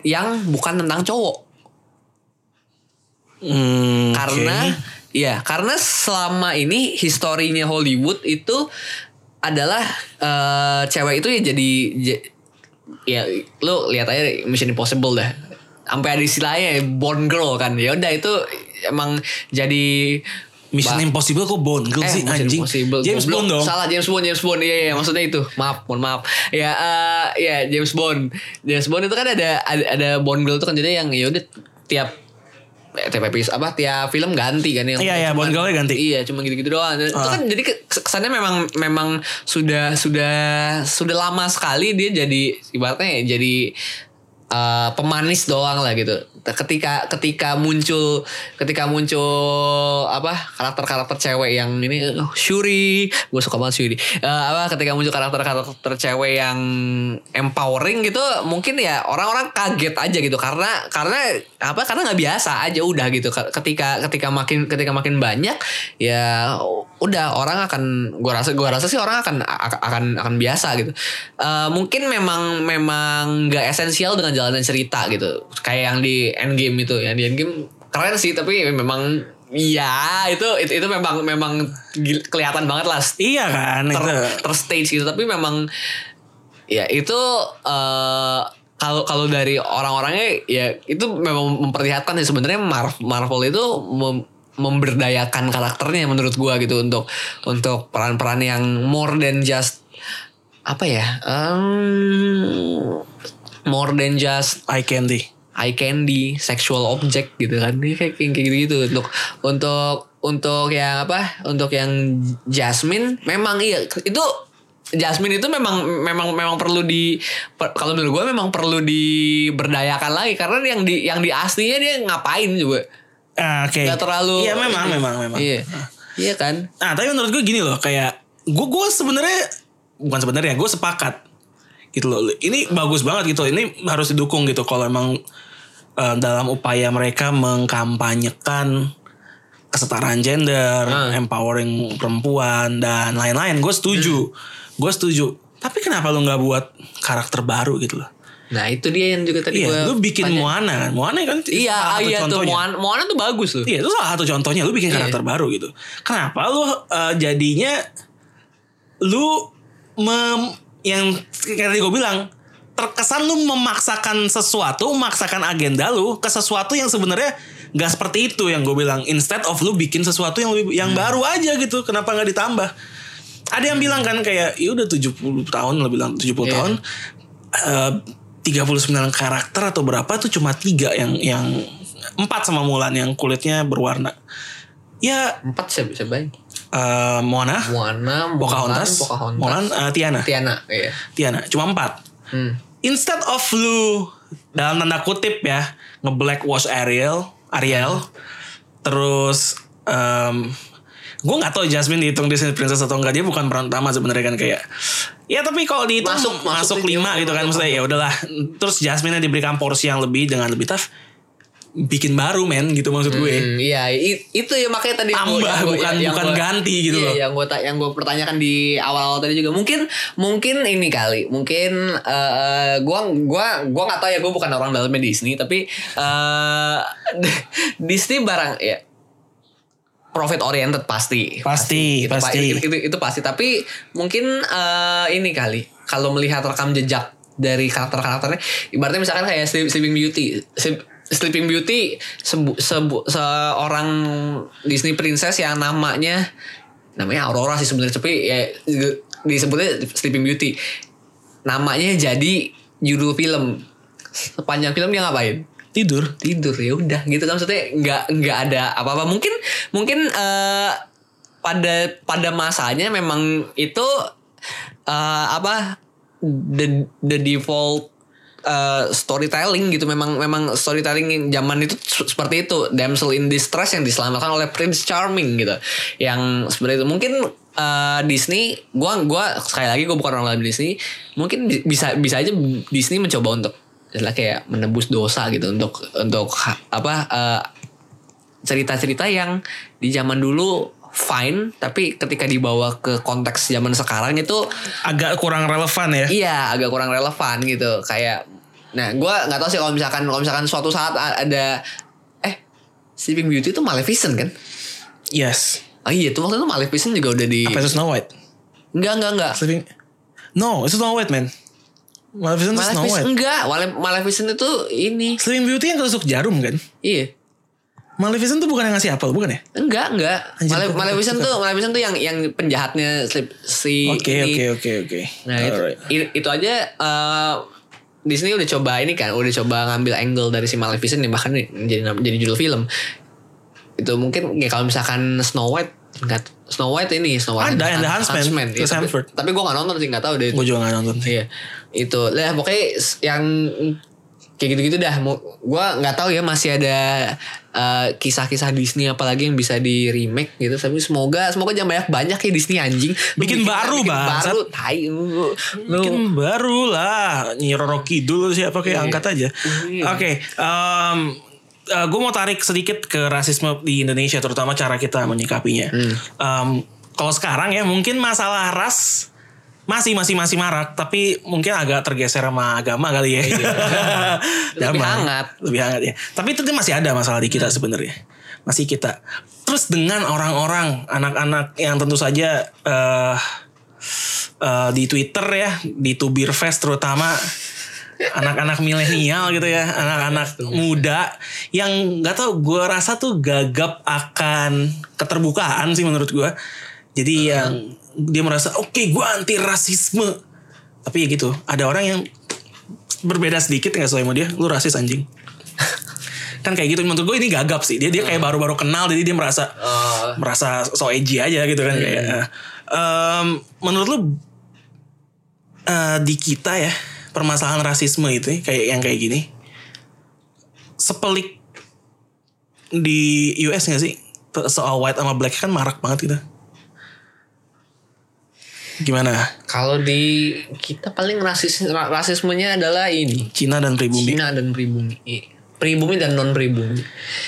yang bukan tentang cowok. Hmm, karena oke. ya karena selama ini historinya Hollywood itu adalah eh, cewek itu ya jadi ya lu lihat aja Mission Impossible dah sampai ada istilahnya Bond Girl kan ya udah itu emang jadi Mission Ba- Impossible kok Bond Girl Eh, sih Mission anjing. Impossible. James. Bond dong. Salah James Bond, James Bond. Iya, iya, maksudnya itu. Maaf, mohon maaf. Ya, eh, ya James Bond. James Bond itu kan ada ada, ada Bond girl itu kan jadi yang ya udah tiap tiap episode apa tiap film ganti kan yang Iya, iya, Bond girl-nya ganti. Iya, cuma gitu-gitu doang. Dan Itu Ah. kan jadi ke- kesannya memang memang sudah sudah sudah lama sekali dia jadi ibaratnya ya jadi eh, pemanis doang lah gitu. Ketika ketika muncul ketika muncul apa karakter-karakter cewek yang ini oh, Shuri, gue suka banget Shuri. Eh, apa ketika muncul karakter-karakter cewek yang empowering gitu, mungkin ya orang-orang kaget aja gitu karena karena apa? Karena nggak biasa aja udah gitu. Ketika ketika makin ketika makin banyak ya udah orang akan gue rasa gue rasa sih orang akan akan akan biasa gitu. Eh, mungkin memang memang nggak esensial dengan jalanan cerita gitu. Kayak yang di Endgame itu, yang di Endgame keren sih tapi memang ya itu itu itu memang memang kelihatan banget lah Iya kan ter, itu. terstage gitu tapi memang ya itu eh, kalau kalau dari orang-orangnya ya itu memang memperlihatkan ya sebenarnya Mar- Marvel itu mem- memberdayakan karakternya menurut gua gitu untuk untuk peran-peran yang more than just apa ya um, more than just Eye candy. eye candy, sexual object gitu kan. Ini kayak kayak gitu gitu untuk untuk untuk yang apa? Untuk yang Jasmine memang iya itu Jasmine itu memang memang memang perlu di per- kalau menurut gue memang perlu diberdayakan lagi karena yang di yang di aslinya dia ngapain juga Ah, Oke. nggak terlalu Iya memang memang memang. iya iya kan Nah tapi menurut gue gini loh kayak gue gue sebenarnya bukan sebenarnya gue sepakat gitu loh. Ini bagus banget gitu. Ini harus didukung gitu kalau emang eh, dalam upaya mereka mengkampanyekan kesetaraan gender, Ah. empowering perempuan dan lain-lain. Gue setuju, gue setuju. Tapi kenapa lu nggak buat karakter baru gitu loh? nah itu dia yang juga tadi Iya, gua lu bikin tanya. Moana kan? Moana kan iya salah satu iya tuh contohnya. Moana, Moana tuh bagus loh Iya itu salah satu contohnya lu bikin Iya. karakter baru gitu. Kenapa lu uh, jadinya lu mem, yang kayak tadi gue bilang terkesan lu memaksakan sesuatu, memaksakan agenda lu ke sesuatu yang sebenarnya nggak seperti itu yang gue bilang. Instead of lu bikin sesuatu yang lebih yang baru aja gitu. Kenapa nggak ditambah? Ada yang bilang kan kayak ya udah 70 tahun lo bilang 70 Iya. tahun eh, 39 karakter atau berapa tuh cuma tiga yang yang empat sama Mulan yang kulitnya berwarna. Ya empat siapa siapa eh, Moana, Moana Pocahontas, Pocahontas. Mulan, eh, Tiana, Tiana iya. Tiana, cuma empat. hmm. Instead of lu dalam tanda kutip ya nge black wash Ariel, Ariel, terus em gue nggak tahu Jasmine dihitung Disney Princess atau enggak. Dia bukan peran utama sebenarnya kan kayak ya tapi kalau dihitung Masuk- masuk, masuk lima gitu kan maksudnya ya udahlah. Terus Jasmine diberikan porsi yang lebih dengan lebih tough bikin baru men gitu maksud gue. Hmm, iya itu ya makanya tadi Tambah, gua- bukan- yang bukan gua- ganti gitu iya, loh. yang gue yang gue pertanyakan di awal-awal tadi juga. Mungkin mungkin ini kali. Mungkin eh gua gua gua nggak tahu ya gue bukan orang dalamnya Disney tapi eh Disney barang ya profit oriented pasti. Pasti, itu, pasti. itu, itu, itu pasti. Tapi mungkin eh ini kali. Kalau melihat rekam jejak dari karakter-karakternya ibaratnya misalkan kayak Sleep- Sleeping Beauty Sleep- Sleeping Beauty sebu, sebu, seorang Disney princess yang namanya namanya Aurora sih sebenarnya tapi ya disebutnya Sleeping Beauty. Namanya jadi judul film. Sepanjang film dia ngapain? Tidur. Tidur ya udah gitu kan. Maksudnya nggak nggak ada apa-apa. Mungkin mungkin eh, pada pada masanya memang itu eh, apa the the default eh, storytelling gitu. Memang memang storytelling zaman itu se- seperti itu. Damsel in distress yang diselamatkan oleh Prince Charming gitu. Yang seperti itu mungkin eh, Disney gua gua sekali lagi gua bukan orang dalam Disney mungkin bi- bisa bisa aja Disney mencoba untuk kayak menebus dosa gitu untuk untuk apa eh, cerita-cerita yang di zaman dulu fine tapi ketika dibawa ke konteks zaman sekarang itu agak kurang relevan ya iya agak kurang relevan gitu kayak nah gua nggak tahu sih kalau misalkan kalau misalkan suatu saat ada eh Sleeping Beauty itu Maleficent kan yes oh iya tuh waktu itu Maleficent juga udah di apa itu Snow White enggak enggak enggak Sleeping no itu Snow White man Maleficent itu Snow White. enggak, Male- Maleficent itu ini. Sleeping Beauty yang ketusuk jarum kan? Iya. Maleficent tuh bukan yang ngasih apel, bukan ya? Enggak, enggak. Anjir, Male- Maleficent tuh Maleficent tuh yang yang penjahatnya si, Oke, oke, oke, oke. Nah, itu, Alright. i- itu aja eh, Disney udah coba ini kan, udah coba ngambil angle dari si Maleficent nih bahkan jadi jadi judul film. Itu mungkin ya kalau misalkan Snow White enggak Snow White ini Snow White Ada, yang The Huntsman, iya, Chris tapi, tapi gue gak nonton sih nggak tahu deh. Gue juga gak nonton sih. Iya. Itu. Lah pokoknya yang kayak gitu-gitu dah. Gua nggak tahu ya masih ada eh, kisah-kisah Disney apalagi yang bisa di remake gitu. Tapi semoga semoga jangan banyak banyak ya Disney anjing. Lu Bikin baru, bikin Bang. baru. Tai lu. lu. Bikin baru lah Nyi Roro Kidul siapa kayak Iya. angkat aja Iya. Oke gue mau tarik sedikit ke rasisme di Indonesia Terutama cara kita menyikapinya Hmm. Em, Kalau sekarang ya mungkin masalah ras masih masih masih marak tapi mungkin agak tergeser sama agama kali ya. Iya. Lebih hangat. Hmm. lebih hangat ya. Tapi itu masih ada masalah di kita sebenarnya. Masih kita. Terus dengan orang-orang anak-anak yang tentu saja eh eh, di Twitter ya di Tubir Fest terutama anak-anak milenial gitu ya anak-anak muda yang nggak tahu gue rasa tuh gagap akan keterbukaan sih menurut gue jadi yang dia merasa oke gue anti rasisme tapi ya gitu ada orang yang berbeda sedikit nggak sesuai sama dia lu rasis anjing. Kan kayak gitu menurut gue ini gagap sih. Dia dia kayak baru-baru kenal jadi dia merasa Oh. merasa so edgy aja gitu kan kayak eh, em, menurut lu eh, di kita ya permasalahan rasisme itu ya, kayak yang kayak gini sepelik di US gak sih? Soal white sama black kan marak banget gitu gimana Kalau di kita paling rasis ra- rasismenya adalah ini. Cina dan pribumi Cina dan pribumi. Iya. Pribumi dan non pribumi.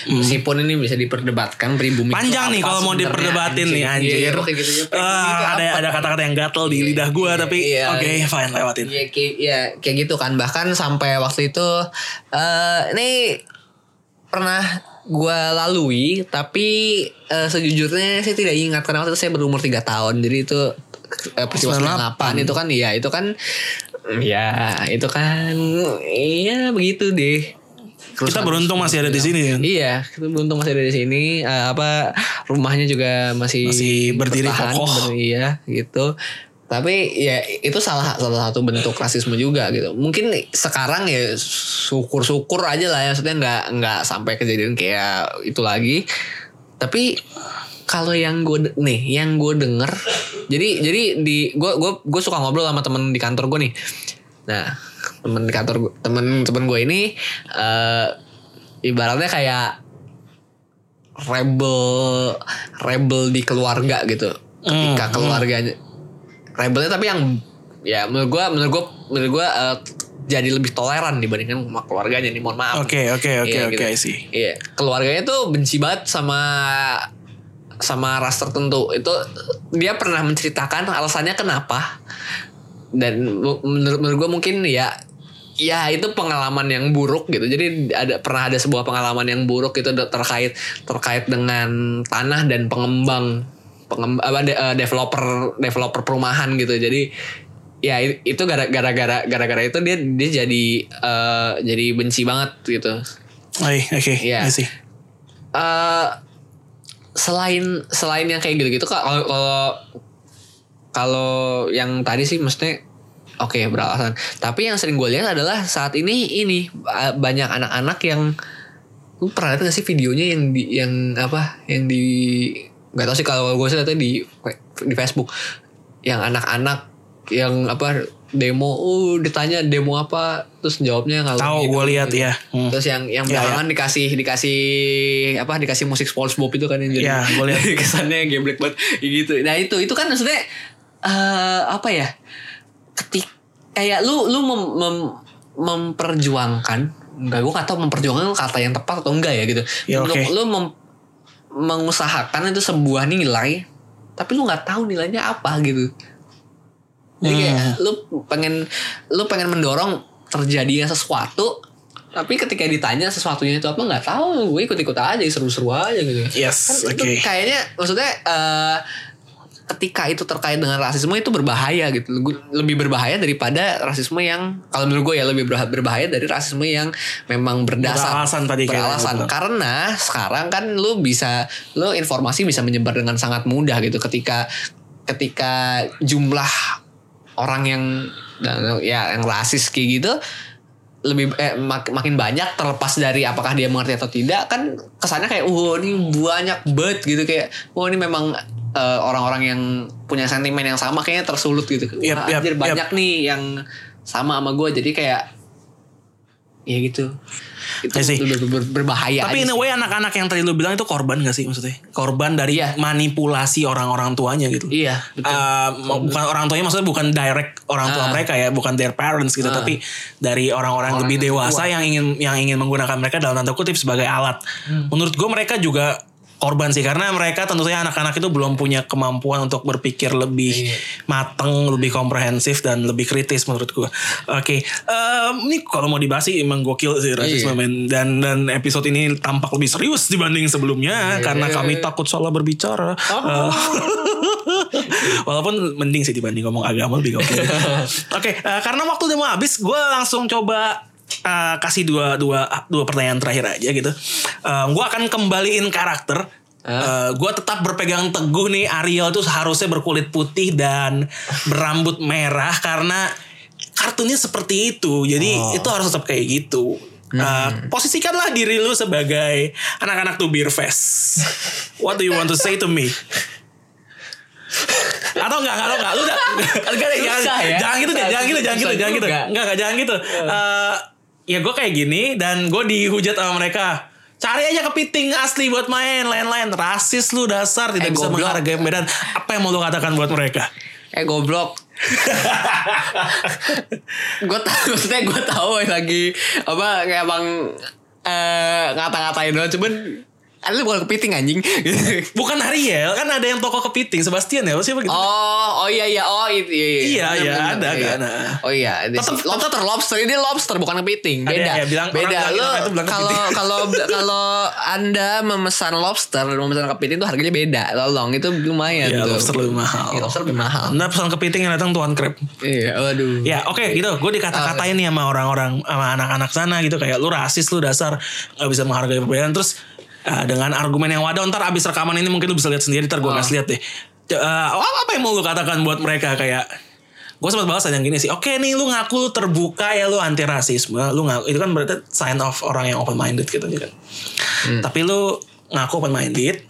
Meskipun ini bisa diperdebatkan pribumi. panjang nih kalau mau diperdebatin nih Iya, anjir. iya, gitu ya. Pribumi Ah, itu ada apa? ada kata-kata yang gatel di lidah gue tapi iya. oke fine lewatin. Iya kayak, ya, kayak gitu kan bahkan sampai waktu itu eh ini pernah gue lalui tapi eh, sejujurnya saya tidak ingat karena waktu itu saya berumur 3 tahun jadi itu eh, peristiwa 98 itu kan iya itu kan ya itu kan iya begitu deh Kita beruntung masih ada di sini kan. Iya, kita beruntung masih ada di sini. Eh, apa rumahnya juga masih Masih berdiri bertahan, kokoh. ber- iya, gitu. Tapi ya itu salah salah satu bentuk rasisme juga gitu. Mungkin sekarang ya syukur-syukur aja lah ya, maksudnya nggak nggak sampai kejadian kayak itu lagi. Tapi kalau yang gue nih, yang gue denger, jadi jadi di gue gue gue suka ngobrol sama temen di kantor gue nih. Nah, temen di kantor gue, temen temen gue ini eh ibaratnya kayak rebel rebel di keluarga gitu. Ketika Hmm, keluarganya rebelnya tapi yang ya menurut gue menurut gue menurut gue eh, jadi lebih toleran dibandingkan sama keluarganya nih mohon maaf. Oke oke oke Iya, oke gitu. See. Iya, keluarganya tuh benci banget sama sama ras tertentu. Itu dia pernah menceritakan alasannya kenapa. Dan menurut menurut gue mungkin ya ya itu pengalaman yang buruk gitu. Jadi ada pernah ada sebuah pengalaman yang buruk itu terkait terkait dengan tanah dan pengembang pengembang apa de- eh, developer developer perumahan gitu. Jadi ya itu gara- gara-gara gara-gara itu dia dia jadi eh, jadi benci banget gitu. Oke oke Iya. I see. eh selain selain yang kayak gitu-gitu kalau kalau kalau yang tadi sih maksudnya oke beralasan. Tapi yang sering gue lihat adalah saat ini ini banyak anak-anak yang lu pernah lihat gak sih videonya yang di yang apa yang di nggak tahu sih kalau gue sih lihatnya di di Facebook. Yang anak-anak yang apa demo uh ditanya demo apa terus jawabnya kalau Tahu gini, gue lihat ya. Hmm. Terus yang yang Ya, belakangan dikasih dikasih apa dikasih musik SpongeBob itu kan yang jadi Ya, gua lihat. kesannya geblek banget gitu. Nah itu itu kan maksudnya eh apa ya? Ketik kayak lu lu mem, mem- memperjuangkan enggak gue gak tau memperjuangkan kata yang tepat atau enggak ya gitu. Ya, Lu- oke. Lu mem- mengusahakan itu sebuah nilai tapi lu nggak tahu nilainya apa gitu. Jadi kayak Hmm. lu pengen lu pengen mendorong terjadinya sesuatu tapi ketika ditanya sesuatunya itu apa nggak tahu gue ikut ikut aja seru-seru aja gitu Yes, kan itu oke. kayaknya maksudnya eh ketika itu terkait dengan rasisme itu berbahaya gitu lebih berbahaya daripada rasisme yang kalau menurut gue ya lebih berbahaya dari rasisme yang memang berdasar Beralasan tadi beralasan bilang. karena sekarang kan lu bisa lu informasi bisa menyebar dengan sangat mudah gitu ketika ketika jumlah orang yang ya yang rasis kayak gitu lebih eh, mak- makin banyak terlepas dari apakah dia mengerti atau tidak kan kesannya kayak wah ini banyak banget gitu kayak wah ini memang eh, orang-orang yang punya sentimen yang sama kayaknya tersulut gitu Wah, yap, anjir, yap. banyak nih yang sama sama gue jadi kayak ya gitu itu I see. ber- ber- berbahaya Tapi in a sih. way anak-anak yang tadi lu bilang itu korban gak sih maksudnya? Korban dari Iya. manipulasi orang-orang tuanya gitu. iya betul Uh, bukan orang tuanya maksudnya bukan direct orang tua Ah. mereka ya, bukan their parents gitu, Ah. tapi dari orang-orang Orang lebih yang dewasa yang ingin yang ingin menggunakan mereka dalam tanda kutip sebagai alat. Hmm. Menurut gue mereka juga korban sih karena mereka tentu saja anak-anak itu belum punya kemampuan untuk berpikir lebih Iya. mateng, lebih komprehensif dan lebih kritis menurut gue. Oke, em, ini kalau mau dibahas sih emang gokil sih rasisme Iya. men. dan dan episode ini tampak lebih serius dibanding sebelumnya Iya. karena kami takut salah berbicara. Eh, Walaupun mending sih dibanding ngomong agama lebih gokil. Oke, eh, karena waktu udah mau habis, gue langsung coba eh, kasih dua dua dua pertanyaan terakhir aja gitu. gue akan kembaliin karakter. gue tetap berpegang teguh nih Ariel tuh harusnya berkulit putih dan berambut merah karena kartunnya seperti itu. Jadi itu harus tetap kayak gitu. Eh, posisikanlah diri lu sebagai anak-anak tuh beer fest. What do you want to say to me? Atau enggak, enggak, enggak, lu udah enggak, jangan, Susah ya. jangan gitu deh, jangan gitu, jangan gitu, jangan gitu. Enggak, enggak, jangan gitu. Eh, ya gue kayak gini dan gue dihujat sama mereka. Cari aja kepiting asli buat main, lain-lain. Rasis lu dasar, tidak Eh, bisa goblok. menghargai perbedaan. Apa yang mau lu katakan buat mereka? Eh goblok. gue tahu maksudnya gue tahu lagi apa kayak bang eh ngata-ngatain doang cuman ada bukan kepiting anjing Bukan Ariel, kan ada yang toko kepiting, Sebastian ya, siapa gitu? oh oh iya iya oh itu iya Iya, iya, Bener, ada, iya. kan, nah. oh iya ada sih. lobster lobster ini lobster bukan kepiting Ada beda yang bilang- orang beda bilang lo bilang kalau kalau kalau anda memesan lobster dan memesan kepiting itu harganya beda tolong itu lumayan Iya, tuh. lobster lebih mahal. Iya, lobster lebih mahal Anda pesan kepiting yang datang tuan crab. iya waduh Ya oke gitu Gue dikata-katain nih sama orang-orang Sama anak-anak sana gitu Kayak lu rasis lu dasar Gak bisa menghargai perbedaan Terus eh, dengan argumen yang wadah Ntar abis rekaman ini mungkin lu bisa lihat sendiri Ntar gue Oh. kasih lihat deh eh, Apa yang mau lu katakan buat mereka Kayak Gue sempat bahas yang gini sih Oke nih lu ngaku lu terbuka ya Lu anti rasisme Lu ngaku Itu kan berarti sign of orang yang open minded gitu kan Tapi lu ngaku open minded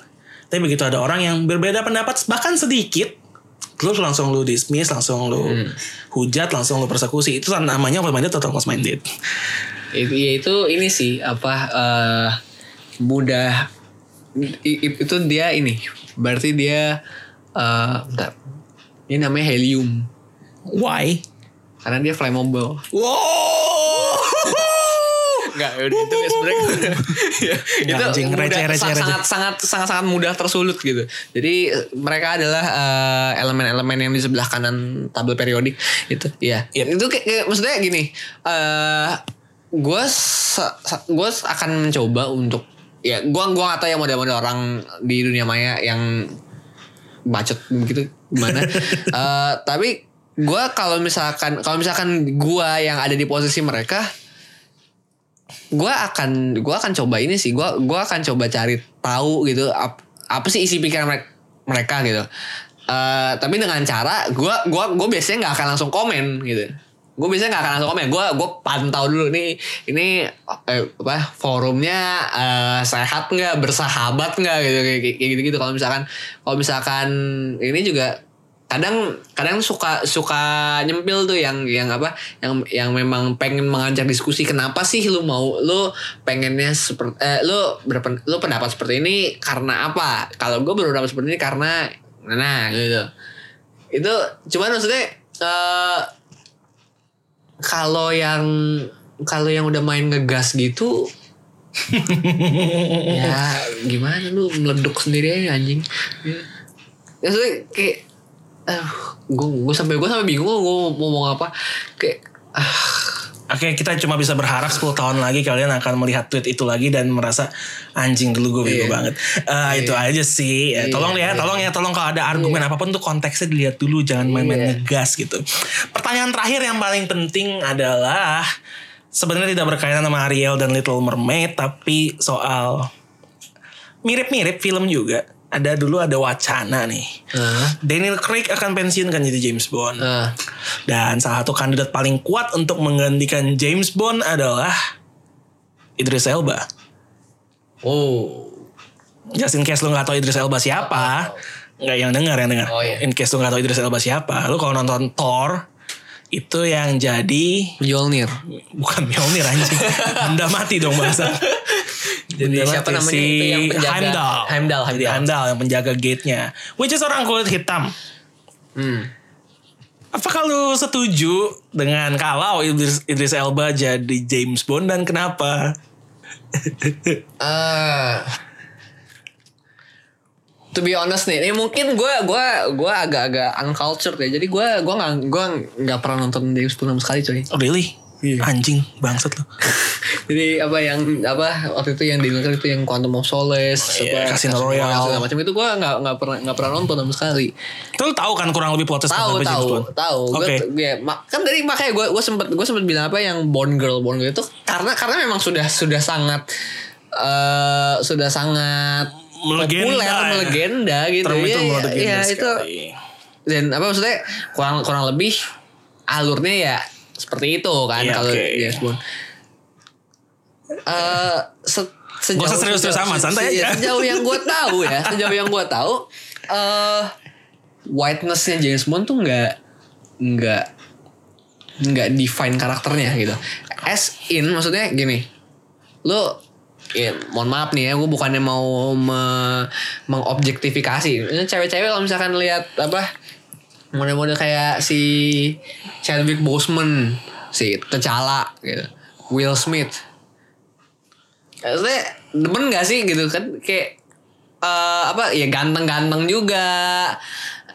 Tapi begitu ada orang yang berbeda pendapat Bahkan sedikit Terus langsung lu dismiss, langsung lu hujat, langsung lu persekusi. Itu kan namanya open minded atau close minded. itu ya itu ini sih apa eh mudah itu dia ini berarti dia bentar. ini namanya helium Why? karena dia flammable Wow. Enggak, itu ya sebenarnya ya, itu anjing, mudah, receh, receh, sangat, receh. sangat sangat sangat sangat mudah tersulut gitu. Jadi mereka adalah eh, elemen-elemen yang di sebelah kanan tabel periodik itu. Iya. Yep. Itu kayak, kayak- maksudnya gini, eh gue gue akan mencoba untuk ya gue gua gak tahu ya model-model orang di dunia maya yang bacot begitu gimana. Eh, tapi gue kalau misalkan kalau misalkan gue yang ada di posisi mereka gue akan gue akan coba ini sih. Gue gua akan coba cari tahu gitu ap- apa sih isi pikiran mereka, mereka gitu. Eh tapi dengan cara gue gua gue biasanya nggak akan langsung komen gitu gue biasanya nggak akan langsung komen. Gue gue pantau dulu nih ini eh, apa forumnya eh, sehat nggak bersahabat nggak gitu kayak gitu gitu kalau misalkan kalau misalkan ini juga kadang kadang suka suka nyempil tuh yang yang apa yang yang memang pengen mengajak diskusi kenapa sih lu mau lu pengennya seperti eh, lu berpen, lu pendapat seperti ini karena apa? Kalau gue berpendapat seperti ini karena nah gitu. Itu cuman maksudnya eh kalau yang kalau yang udah main ngegas gitu ya gimana lu meleduk sendiri aja anjing. Ya maksudnya kayak eh gue gue sampai gue sampai bingung gue mau ngomong apa. Kayak ah Oke, kita cuma bisa berharap 10 tahun lagi kalian akan melihat tweet itu lagi dan merasa anjing dulu gue bego Iya. banget. Eh, Itu aja sih. Eh, Iya, tolong ya, iya. tolong ya, tolong kalau ada argumen apa pun tuh konteksnya dilihat dulu, jangan main-main Iya. ngegas gitu. Pertanyaan terakhir yang paling penting adalah sebenarnya tidak berkaitan sama Ariel dan Little Mermaid, tapi soal mirip-mirip film juga. Ada dulu ada wacana nih. Nah, Daniel Craig akan pensiun kan jadi James Bond. nah, Dan salah satu kandidat paling kuat untuk menggantikan James Bond adalah Idris Elba. oh, Just in case lu gak tahu Idris Elba siapa, nggak yang dengar yang dengar. Oh, iya. In case lu gak tahu Idris Elba siapa, lu kalau nonton Thor itu yang jadi Mjolnir. bukan Mjolnir anjing. Benda mati dong bangsa. Jadi siapa namanya itu yang penjaga- Heimdall. Heimdall, Jadi Heimdall. Yang penjaga gate-nya. Which is orang kulit hitam. Hmm. Apakah lu setuju dengan kalau Idris, Idris Elba jadi James Bond dan kenapa? Eh, to be honest nih, ini mungkin gue gua gua agak-agak uncultured ya. Jadi gue gua nggak gua nggak pernah nonton James Bond sama sekali coy. Oh really? Anjing bangsat lu. Jadi apa yang apa waktu itu yang di itu yang Quantum of Solace, Iya, apa, Casino Royale. segala macam itu gue nggak nggak pernah nggak pernah nonton sama sekali. Itu lu tahu kan kurang lebih plotnya Tahu seperti apa James tahu tahu. Oke. Gue ya, kan dari makanya gue gue sempet gue sempet bilang apa yang Bond Girl Bond Girl itu karena karena memang sudah sudah sangat eh sudah sangat Melegenda populer ya. melegenda gitu Term itu Iya, melegenda iya, itu sekali. dan apa maksudnya kurang kurang lebih alurnya ya seperti itu kan Iya, kalau oke. James Bond. Eh se- sejauh, Gak serius-serius amat, santai se- aja. Sejauh yang gue tahu ya, sejauh yang gue tahu, eh whitenessnya James Bond tuh nggak nggak nggak define karakternya gitu. As in maksudnya gini, lo ya mohon maaf nih ya gue bukannya mau me, mengobjektifikasi Ini cewek-cewek kalau misalkan lihat apa model-model kayak si Chadwick Boseman si T'Challa gitu. Will Smith. Maksudnya demen gak sih gitu kan? Kayak eh, apa ya ganteng-ganteng juga.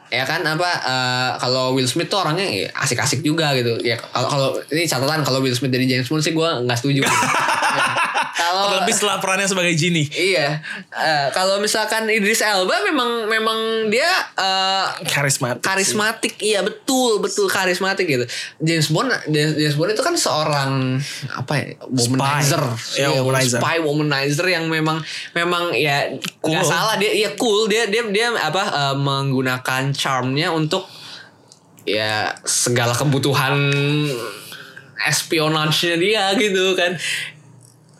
Ya kan apa eh, kalau Will Smith tuh orangnya ya asik-asik juga gitu. Ya kalau ini catatan kalau Will Smith dari James Bond sih gue nggak setuju. Ya. kalau Terlebih setelah perannya sebagai Genie. Iya, Eh, kalau misalkan Idris Elba memang memang dia eh, Karismatik. karismatik, iya betul betul karismatik gitu. James Bond, James James Bond itu kan seorang apa ya, womanizer, Ya, Iya, womanizer. spy womanizer yang memang memang ya Cool. nggak salah dia, iya cool dia dia dia apa eh, menggunakan charmnya untuk ya segala kebutuhan espionage-nya dia gitu kan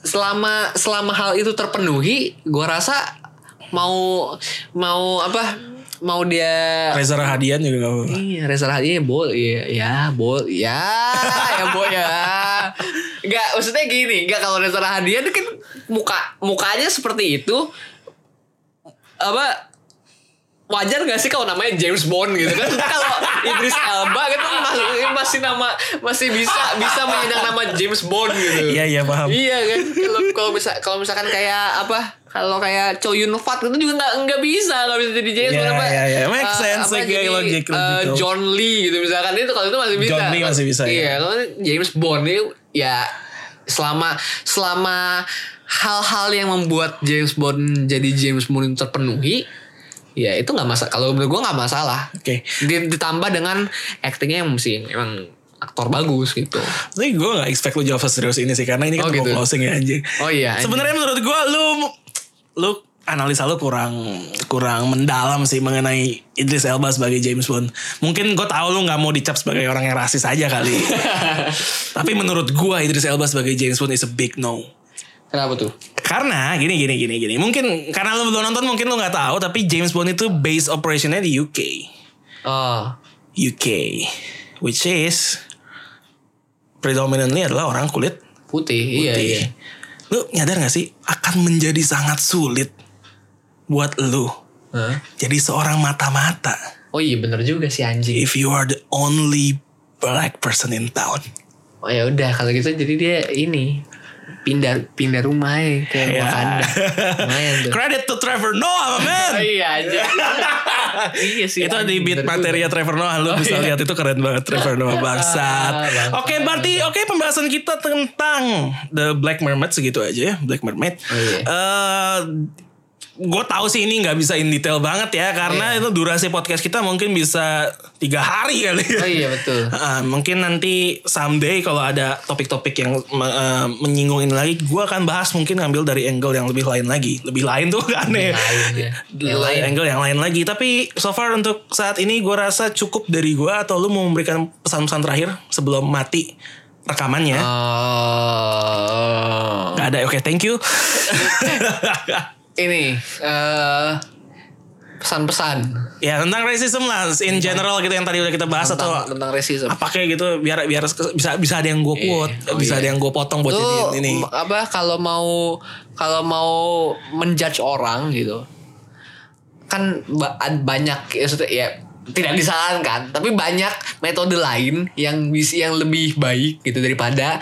selama selama hal itu terpenuhi gua rasa mau mau apa mau dia Reza Rahadian juga gak apa-apa. Iya, Reza Rahadian bol, iya, ya, bol, ya, ya, bol, ya. Enggak, maksudnya gini, enggak kalau Reza Rahadian kan muka mukanya seperti itu apa wajar gak sih kalau namanya James Bond gitu kan kalau Idris Elba gitu masih, masih nama masih bisa bisa menyandang nama James Bond gitu Iya, iya, paham. iya kan kalau kalau bisa kalau misalkan kayak apa kalau kayak Chow Yun Fat itu juga nggak nggak bisa nggak bisa jadi James Iya, Bond apa iya, iya. Make sense, apa kayak jadi, logic, logical. John Lee gitu misalkan itu kalau itu masih bisa John Lee masih bisa, ya. iya kalau James Bond itu ya selama selama hal-hal yang membuat James Bond jadi James Bond terpenuhi ya itu nggak masalah kalau menurut gue nggak masalah Oke. Di- ditambah dengan actingnya yang mesti emang aktor bagus gitu Tapi gue gak expect lu jawab serius ini sih Karena ini kan Oh, gitu. closing ya anjing Oh iya. Sebenarnya menurut gue lu Lu analisa lu kurang kurang mendalam sih mengenai Idris Elba sebagai James Bond. Mungkin gue tahu lu nggak mau dicap sebagai orang yang rasis aja kali. Tapi menurut gue Idris Elba sebagai James Bond is a big no. kenapa tuh Karena gini gini gini gini. Mungkin karena lu belum nonton mungkin lu nggak tahu tapi James Bond itu base operationnya di UK. oh UK which is predominantly adalah orang kulit putih, iya putih. iya Lu nyadar gak sih akan menjadi sangat sulit buat lu Hah? jadi seorang mata-mata oh iya bener juga sih anjing if you are the only black person in town. oh ya udah kalau gitu jadi dia ini pindah pindah rumah ya ke Ya. Wakanda. Lumayan tuh. Credit to Trevor Noah, man. Oh, iya aja. iya sih. itu di beat bener materi juga. Trevor Noah lu bisa lihat itu keren banget Trevor Noah bangsat. Oke, berarti oke pembahasan kita tentang The Black Mermaid segitu aja ya, Black Mermaid. Oh, iya. Eh, gue tahu sih ini nggak bisa in detail banget ya karena Iya. itu durasi podcast kita mungkin bisa tiga hari kali ya. Oh iya betul. Ah, mungkin nanti someday kalau ada topik-topik yang eh, menyinggung ini lagi, gue akan bahas mungkin ngambil dari angle yang lebih lain lagi. Lebih lain tuh aneh. lain ya. Yang lain. Angle yang lain lagi. Tapi so far untuk saat ini gue rasa cukup dari gue atau lu mau memberikan pesan-pesan terakhir sebelum mati rekamannya? Oh. Gak ada. Oke, thank you. Ini eh pesan-pesan ya tentang racism lah in general gitu yang tadi udah kita bahas tentang, atau tentang racism. apa kayak gitu biar biar bisa bisa ada yang gue quote, Oh, bisa iya. ada yang gue potong buat Lu jadiin ini. apa kalau mau kalau mau menjudge orang gitu kan banyak ya, ya tidak disarankan tapi banyak metode lain yang bisa yang lebih baik gitu daripada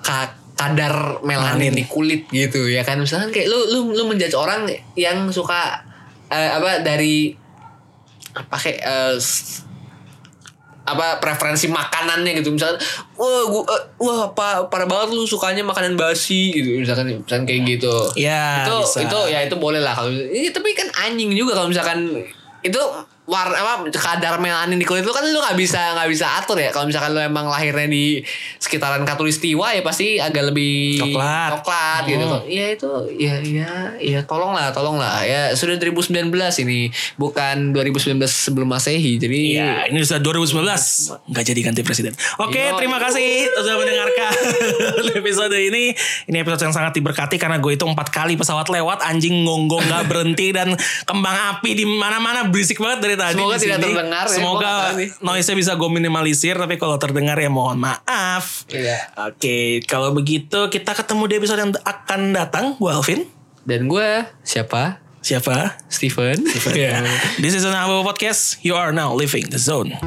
ka- kadar melanin di kulit gitu ya kan? Misalkan kayak lu lu lu menjudge orang yang suka eh, apa dari apa kayak eh, apa preferensi makanannya gitu. Misalkan wah gua eh, wah apa parah banget lu sukanya makanan basi gitu. Misalkan misalkan kayak gitu. Ya, itu bisa. itu ya itu boleh lah kalau Iya, tapi kan anjing juga kalau misalkan itu warna apa kadar melanin di kulit lu kan lu nggak bisa nggak bisa atur ya kalau misalkan lu emang lahirnya di sekitaran katulistiwa ya pasti agak lebih Coklat. coklat gitu Hmm. kan ya itu ya ya ya tolong lah tolong lah ya sudah 2019 ini bukan 2019 sebelum masehi jadi Ya, ini sudah 2019 nggak jadi ganti presiden. Oke, Yo. terima kasih sudah mendengarkan episode ini. Ini episode yang sangat diberkati karena gue itu empat kali pesawat lewat, anjing ngonggong nggak berhenti dan kembang api di mana-mana berisik banget dari tadi. Semoga di tidak sini. terdengar ya, Semoga noise-nya bisa gue minimalisir, tapi kalau terdengar ya mohon maaf. Iya. Oke, kalau begitu kita ketemu di episode yang akan datang. Gue Alvin. dan gue siapa Siapa? Steven, Yeah. This is an Podcast. You are now living the zone.